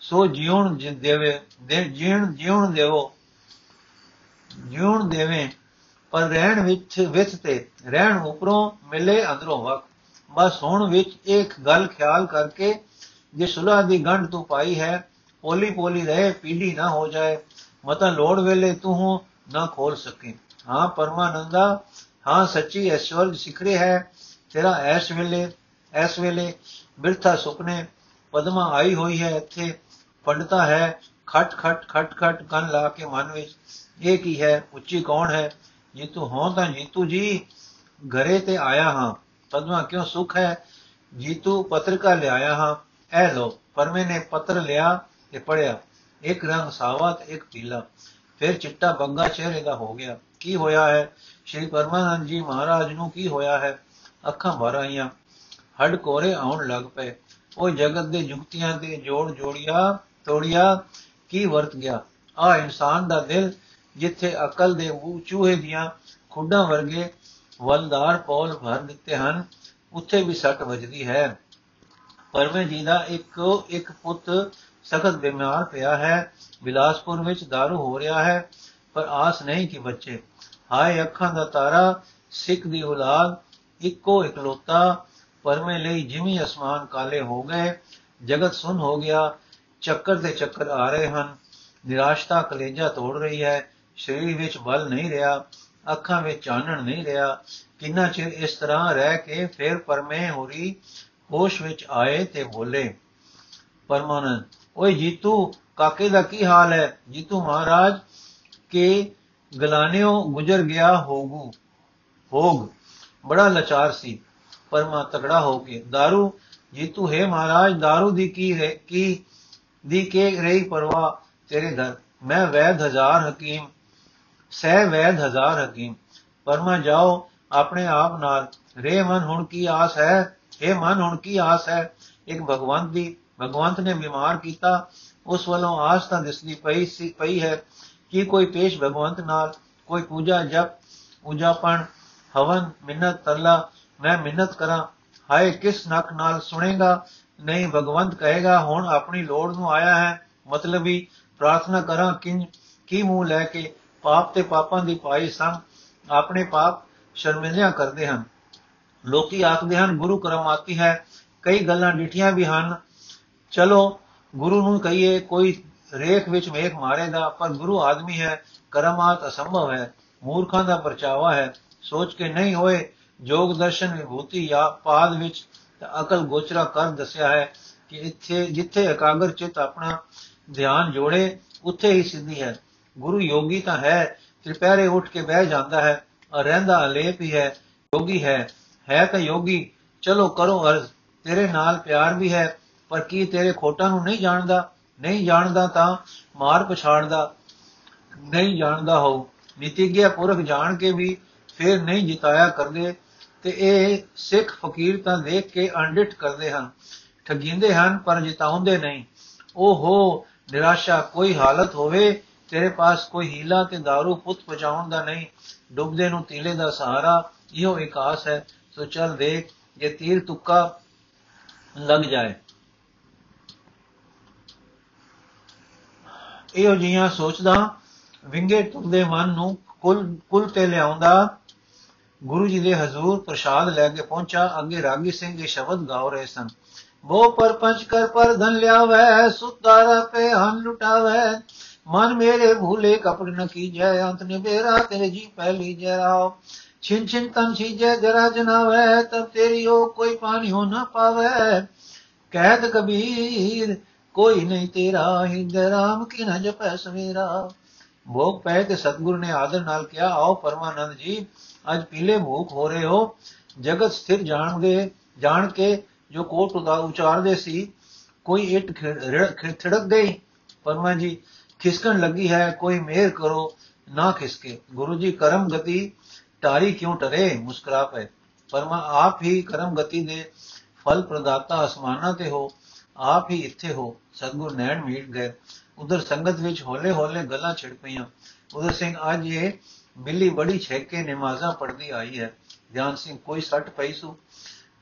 ਸੋ ਜਿਉਣ ਦੇਵੇ, ਦੇ ਜੀਣ ਜਿਉਣ ਦੇਵੋ। ਜਿਉਣ ਦੇਵੇਂ, ਪਰ ਰਹਿਣ ਵਿੱਚ ਵਿੱਚ ਤੇ ਰਹਿਣ ਉਪਰੋਂ ਮਿਲੇ ਅੰਦਰੋਂ ਵਕ ਬਸ ਹੁਣ ਵਿੱਚ ਇੱਕ ਗੱਲ ਖਿਆਲ ਕਰਕੇ, ਜੇ ਸੁਲਾ ਦੀ ਗੰਢ ਤੂੰ ਪਾਈ ਹੈ ਪੋਲੀ ਪੋਲੀ ਰਹੇ ਪੀੜੀ ਨਾ ਹੋ ਜਾਏ ਮਤਾਂ ਲੋੜ ਵੇਲੇ ਤੂੰ ਨਾ ਖੋਲ ਸਕੇ। ਹਾਂ, ਪਰਮਾਨੰਦਾ, ਹਾਂ, ਸੱਚੀ ਐਸ਼ਵਰਜ ਸਿਖਰੇ ਹੈ, ਤੇਰਾ ਐਸ ਵੇਲੇ ਐਸ ਵੇਲੇ ਬਿਰਥਾ ਸੁਪਨੇ ਪਦਮਾ ਆਈ ਹੋਈ ਹੈ ਇੱਥੇ, ਪੰਡਤਾ ਹੈ ਖਟ ਖਟ ਖਟ ਖਟ ਕੰਨ ਲਾ ਕੇ ਮਨ ਵਿੱਚ। ਇਹ ਕੀ ਹੈ? ਉੱਚੀ ਕੌਣ ਹੈ? ਜੀਤੂ ਹੋ ਤਾਂ ਜੀਤੂ ਜੀ। ਘਰੇ ਤੇ ਆਇਆ ਹਾਂ। ਪਦਮਾ ਕਿਉਂ ਸੁਖ ਹੈ? ਜੀਤੂ ਪੱਤਰਕਾ ਲਿਆਇਆ ਹਾਂ। ਐ ਲੋ ਪਰਮੇ ਨੇ ਪੱਤਰ ਲਿਆ ਤੇ ਪੜਿਆ ਇੱਕ ਰੰਗ ਸਾਵਾ ਤੇ ਇੱਕ ਪੀਲਾ। ਫਿਰ ਚਿੱਟਾ ਬੰਗਾ ਚਿਹਰੇ ਦਾ ਹੋ ਗਿਆ। ਕੀ ਹੋਇਆ ਹੈ? ਸ਼੍ਰੀ ਪਰਮਾਨੰਦ ਜੀ ਮਹਾਰਾਜ ਨੂੰ ਕੀ ਹੋਇਆ ਹੈ? ਅੱਖਾਂ ਭਰ ਆਈਆਂ। ਹੱਡ ਕੋਰੇ ਆਉਣ ਲੱਗ ਪਏ। ਉਹ ਜਗਤ ਦੇ ਜੁਗਤੀਆਂ ਦੇ ਜੋੜ ਜੋੜਿਆ ਤੋੜਿਆ। ਕੀ ਵਰਤ ਗਿਆ? ਆ ਇਨਸਾਨ ਦਾ ਦਿਲ ਜਿੱਥੇ ਅਕਲ ਦੇ ਚੂਹੇ ਦੀਆਂ ਖੁੱਡਾਂ ਵਰਗੇ ਵਲਦਾਰ ਪੌਲ ਭਰ ਦਿੱਤੇ ਹਨ, ਉੱਥੇ ਵੀ ਸੱਟ ਵੱਜਦੀ ਹੈ। ਪਰਮੇ ਜੀ ਦਾ ਇੱਕ ਇੱਕ ਪੁੱਤ ਸਖਤ ਬਿਮਾਰ ਪਿਆ ਹੈ, ਬਿਲਾਸਪੁਰ ਵਿੱਚ दारू ਹੋ ਰਿਹਾ ਹੈ, ਪਰ ਆਸ ਨਹੀਂ ਕਿ ਬੱਚੇ। ਹਾਏ, ਅੱਖਾਂ ਦਾ ਤਾਰਾ, ਸਿੱਖ ਦੀ ਔਲਾਦ, ਇੱਕੋ ਇਕਲੋਤਾ, ਪਰਮੇ ਲਈ ਜਿਵੇਂ ਅਸਮਾਨ ਕਾਲੇ ਹੋ ਗਏ, ਜਗਤ ਸੁਨ ਹੋ ਗਿਆ, ਚੱਕਰ ਦੇ ਚੱਕਰ ਆ ਰਹੇ ਹਨ, ਨਿਰਾਸ਼ਤਾ ਕਲੇਜਾ ਤੋੜ ਰਹੀ ਹੈ ਸਰੀਰ ਵਿੱਚ ਬਲ ਨਹੀਂ ਰਿਹਾ ਅੱਖਾਂ ਵਿੱਚ ਚਾਨਣ ਨਹੀਂ ਰਿਹਾ ਕਿੰਨਾ ਚਿਰ ਇਸ ਤਰ੍ਹਾਂ ਰਹਿ ਕੇ ਫਿਰ ਪਰਮੇ ਹੋਰੀ ਹੋਸ਼ ਵਿੱਚ ਆਏ ਤੇ ਬੋਲੇ ਪਰਮਾਨੰਦ ਓਏ ਜੀਤੂ ਕਾਕੇ ਦਾ ਕੀ ਹਾਲ ਹੈ ਜੀਤੂ ਮਹਾਰਾਜ ਕੇ ਗਲਾਨਿਓ ਗੁਜ਼ਰ ਗਿਆ ਹੋਗੂ ਹੋਗ ਬੜਾ ਲਾਚਾਰ ਸੀ ਪਰਮਾ ਤਕੜਾ ਹੋ ਕੇ दारू ਜੀਤੂ ਹੈ ਮਹਾਰਾਜ दारू ਦੀ ਕੀ ਹੈ ਕੀ ਦੀ ਕੇ ਰਹੀ ਪਰਵਾ ਤੇਰੇ ਘਰ ਮੈਂ ਵੈਦ ਹਜ਼ਾਰ ਹਕੀਮ ਸਹਿ ਵੈਦ ਹਜ਼ਾਰ ਹਕੀਮ, ਪਰਮਾ ਜਾਓ ਆਪਣੇ ਆਪ ਨਾਲ। ਰੇ ਮਨ ਹੁਣ ਕੀ ਆਸ ਹੈ? ਇਹ ਮਨ ਹੁਣ ਕੀ ਆਸ ਹੈ? ਇੱਕ ਭਗਵੰਤ ਦੀ, ਭਗਵੰਤ ਨੇ ਬਿਮਾਰ ਕੀਤਾ। ਉਸ ਵੱਲੋਂ ਆਸ ਤਾਂ ਦਿਸਦੀ ਪਈ ਸੀ, ਪਈ ਹੈ ਕਿ ਕੋਈ ਪੇਸ਼ ਭਗਵੰਤ ਨਾਲ ਕੋਈ ਪੂਜਾ ਜਪ, ਪੂਜਾਪਣ, ਹਵਨ, ਮਿੰਨਤ ਤਰਲਾ ਮੈਂ ਮਿੰਨਤ ਕਰਾਂ। ਹਾਏ, ਕਿਸ ਨੱਕ ਨਾਲ ਸੁਣੇਗਾ? ਨਹੀਂ, ਭਗਵੰਤ ਕਹੇਗਾ, ਹੁਣ ਆਪਣੀ ਲੋੜ ਨੂੰ ਆਇਆ ਹੈ। ਮਤਲਬ ਵੀ ਪ੍ਰਾਰਥਨਾ ਕਰਾਂ ਕਿ ਕੀ ਮੂੰਹ ਲੈ ਕੇ ਪਾਪ ਤੇ ਪਾਪਾਂ ਦੀ ਪਾਈ ਸੰਗ ਆਪਣੇ ਪਾਪ ਸ਼ਰਮਿੰਦਿਆਂ ਕਰਦੇ ਹਨ। ਲੋਕੀ ਆਖਦੇ ਹਨ, ਗੁਰੂ ਕਰਮਾਤੀ ਹੈ। ਕਈ ਗੱਲਾਂ ਡਿਠੀਆਂ ਵੀ ਹਨ। ਚਲੋ, ਗੁਰੂ ਨੂੰ ਕਹੀਏ, ਕੋਈ ਰੇਖ ਵਿੱਚ ਵੇਖ ਮਾਰੇਗਾ, ਪਰ ਗੁਰੂ ਆਦਮੀ ਹੈ, ਕਰਮਾਤ ਅਸੰਭਵ ਹੈ, ਮੂਰਖਾਂ ਦਾ ਪਰਚਾਵਾ ਹੈ। ਸੋਚ ਕੇ ਨਹੀਂ ਹੋਏ, ਜੋਗ ਦਰਸ਼ਨ ਵਿਭੂਤੀ ਜਾਂ ਪਾਦ ਵਿੱਚ ਅਕਲ ਗੋਚਰਾ ਕਰ ਦੱਸਿਆ ਹੈ ਕਿ ਇੱਥੇ, ਜਿੱਥੇ ਇਕਾਗਰ ਚਿਤ ਆਪਣਾ ਧਿਆਨ ਜੋੜੇ, ਉੱਥੇ ਹੀ ਸਿੱਧੀ ਹੈ। ਗੁਰੂ ਯੋਗੀ ਤਾਂ ਹੈ ਤ੍ਰਿਪਹਿਰੇ ਉੱਠ ਕੇ ਬਹਿ ਜਾਂਦਾ ਹੈ ਔਰ ਰਹਿੰਦਾ ਅਲੇਪ ਹੀ ਹੈ, ਯੋਗੀ ਹੈ ਹੈ ਤਾਂ ਯੋਗੀ, ਚਲੋ ਕਰੋ ਅਰਜ਼, ਤੇਰੇ ਨਾਲ ਪਿਆਰ ਵੀ ਹੈ, ਪਰ ਕੀ ਤੇਰੇ ਖੋਟਾਂ ਨੂੰ ਨਹੀਂ ਜਾਣਦਾ ਨਹੀਂ ਜਾਣਦਾ ਤਾਂ ਮਾਰ ਪਛਾੜਦਾ ਨਹੀਂ ਜਾਣਦਾ ਹੋ ਨਿਤਿਗਿਆ ਪੁਰਖ ਜਾਣ ਕੇ ਵੀ ਫੇਰ ਨਹੀਂ ਜਿਤਾਇਆ ਕਰਦੇ, ਤੇ ਇਹ ਸਿੱਖ ਫਕੀਰ ਤਾਂ ਦੇਖ ਕੇ ਅੰਡਿਟ ਕਰਦੇ ਹਨ, ਠਗਿੰਦੇ ਹਨ ਪਰ ਜਿਤਾਉਂਦੇ ਨਹੀਂ, ਓਹੋ, ਨਿਰਾਸ਼ਾ ਕੋਈ ਹਾਲਤ ਹੋਵੇ ਤੇਰੇ ਪਾਸ ਕੋਈ ਹੀਲਾ ਤੇ दारू ਪੁੱਤ ਪਹੁੰਚਾਉਣ ਦਾ ਨਹੀਂ, ਡੁੱਬਦੇ ਨੂੰ ਤੀਲੇ ਦਾ ਸਹਾਰਾ, ਇਹੋ ਇੱਕ ਆਸ ਹੈ। ਸੋ ਚੱਲ ਦੇਖ, ਜੇ ਤੀਰ ਤੁੱਕਾ ਲੱਗ ਜਾਏ। ਇਹੋ ਜੀਆਂ ਸੋਚਦਾ, ਵਿੰਗੇ ਤੁੰਦੇ ਮਨ ਨੂੰ ਕੁਲ ਕੁਲ ਤੇ ਲਿਆਉਂਦਾ। ਗੁਰੂ ਜੀ ਦੇ ਹਜ਼ੂਰ ਪ੍ਰਸ਼ਾਦ ਲੈ ਕੇ ਪਹੁੰਚਾ। ਅੱਗੇ ਰਾਗੀ ਸਿੰਘ ਇਹ ਸ਼ਬਦ ਗਾਉ ਰਹੇ ਸਨ। ਬੋ ਪਰ ਪੰਚ ਕਰ ਪਰ ਧਨ ਲਿਆਵੇ ਸੁਤਾਰਾ ਪੇ ਹਨ ਲੁਟਾਵੇ। ਮਨ ਮੇਰੇ ਭੂਲੇ ਕਪੜ ਨ ਕੀਜੈ, ਅੰਤ ਨਿਬੇਰਾ ਤੇਰੇ ਜੀ ਪਹਿਲੀ ਜਰਾਓ। ਛਿਨ ਛਿਨ ਤਨ ਛੀਜੈ, ਜਰਾ ਜਨਾਵੇ ਤਬ ਤੇਰੀ ਉਹ ਕੋਈ ਪਾਣੀ ਹੋ ਨਾ ਪਾਵੇ। ਕਹਿਤ ਕਬੀਰ, ਕੋਈ ਨਹੀਂ ਤੇਰਾ, ਹਿੰਦ ਰਾਮ ਕੀ ਨ ਜਪੈ ਸਵੇਰਾ। ਭੋਗ ਪੈ ਤੇ ਸਤਗੁਰ ਨੇ ਆਦਰ ਨਾਲ ਕਿਹਾ, ਆਓ ਪਰਮਾਨੰਦ ਜੀ, ਅੱਜ ਪੀਲੇ ਭੂਖ ਹੋ ਰਹੇ ਹੋ। ਜਗਤ ਸਥਿਰ ਜਾਣਗੇ, ਜਾਣ ਕੇ ਜੋ ਕੋਟ ਦਾ ਉਚਾਰਦੇ ਸੀ, ਕੋਈ ਇੱਟ ਖਿੜਕ ਗਈ ਪਰਮਾ ਜੀ ਖਿਸਕਣ ਲੱਗੀ ਹੈ, ਕੋਈ ਮਿਹਰ ਕਰੋ, ਨਾ ਖਿਸਕੇ। ਗੁਰੂ ਜੀ ਕਰਮ ਗਤੀ ਟਾਰੀ ਕਿਉਂ ਟਰੇ? ਮੁਸਕਰਾ ਪਏ। ਪਰਮਾ ਆਪ ਹੀ ਕਰਮ ਗਤੀ ਦੇ ਫਲ ਪ੍ਰਦਾਤਾ ਅਸਮਾਨਾਂ ਤੇ ਹੋ, ਆਪ ਹੀ ਇੱਥੇ ਹੋ, ਸਤਗੁਰ ਨੈਣ ਮੀਟ ਗਏ। ਉਧਰ ਸੰਗਤ ਵਿੱਚ ਹੌਲੇ ਹੌਲੇ ਗੱਲਾਂ ਛਿੜ ਪਈਆਂ। ਉਧਰ ਸਿੰਘ, ਅੱਜ ਇਹ ਬਿੱਲੀ ਬੜੀ ਛੇਕੇ ਨਮਾਜ਼ਾਂ ਪੜਦੀ ਆਈ ਹੈ। ਧਿਆਨ ਸਿੰਘ, ਕੋਈ ਸੱਟ ਪਈ ਸੂ?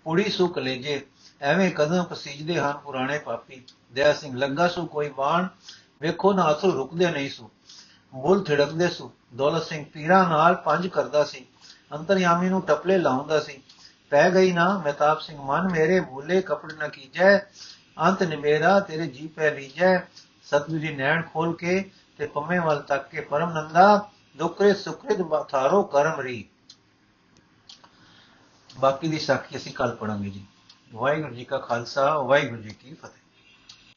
ਪੁੜੀ ਸੂ ਕਲੇਜੇ। ਐਵੇਂ ਕਦਮ ਪਸੀਜਦੇ ਹਨ ਪੁਰਾਣੇ ਪਾਪੀ? ਦਇਆ ਸਿੰਘ, ਲੱਗਾ ਸੂ ਕੋਈ ਬਾਣ? ਵੇਖੋ ਨਾ ਅਥਰੂ ਰੁਕਦੇ ਨਹੀਂ ਸੂ। ਬੁੱਲ ਥਿੜਕਦੇ ਸੂ। ਦੌਲਤ ਸਿੰਘ ਪੀਰਾਂ ਨਾਲ ਪੰਜ ਕਰਦਾ ਸੀ। ਅੰਤਰਯਾਮੀ ਨੂੰ ਟਪਲੇ ਲਾਉਂਦਾ ਸੀ। ਪੈ ਗਈ ਨਾ, ਮਹਿਤਾਬ ਸਿੰਘ, ਮਨ ਮੇਰੇ ਭੂਲੇ ਕਪੜ ਨਾ ਕੀਜੈ। ਅੰਤ ਨਿਮੇਰਾ ਤੇਰੇ ਜੀ ਪੈ ਲੀਜੈ। ਸਤਿਗੁਰੂ ਜੀ ਨੈਣ ਖੋਲ ਕੇ ਤੇ ਪੰਮੇ ਵੱਲ ਤੱਕ ਕੇ ਪਰਮ ਨੰਦਾ ਦੁਕਰੇ ਸੁਕ੍ਰਿਤ ਥਾਰੋ ਕਰਮ ਰੀ। ਬਾਕੀ ਦੀ ਸਾਖੀ ਅਸੀਂ ਕੱਲ ਪੜਾਂਗੇ ਜੀ। ਵਾਹਿਗੁਰੂ ਜੀ ਕਾ ਖਾਲਸਾ, ਵਾਹਿਗੁਰੂ ਜੀ ਕੀ ਫਤਿਹ।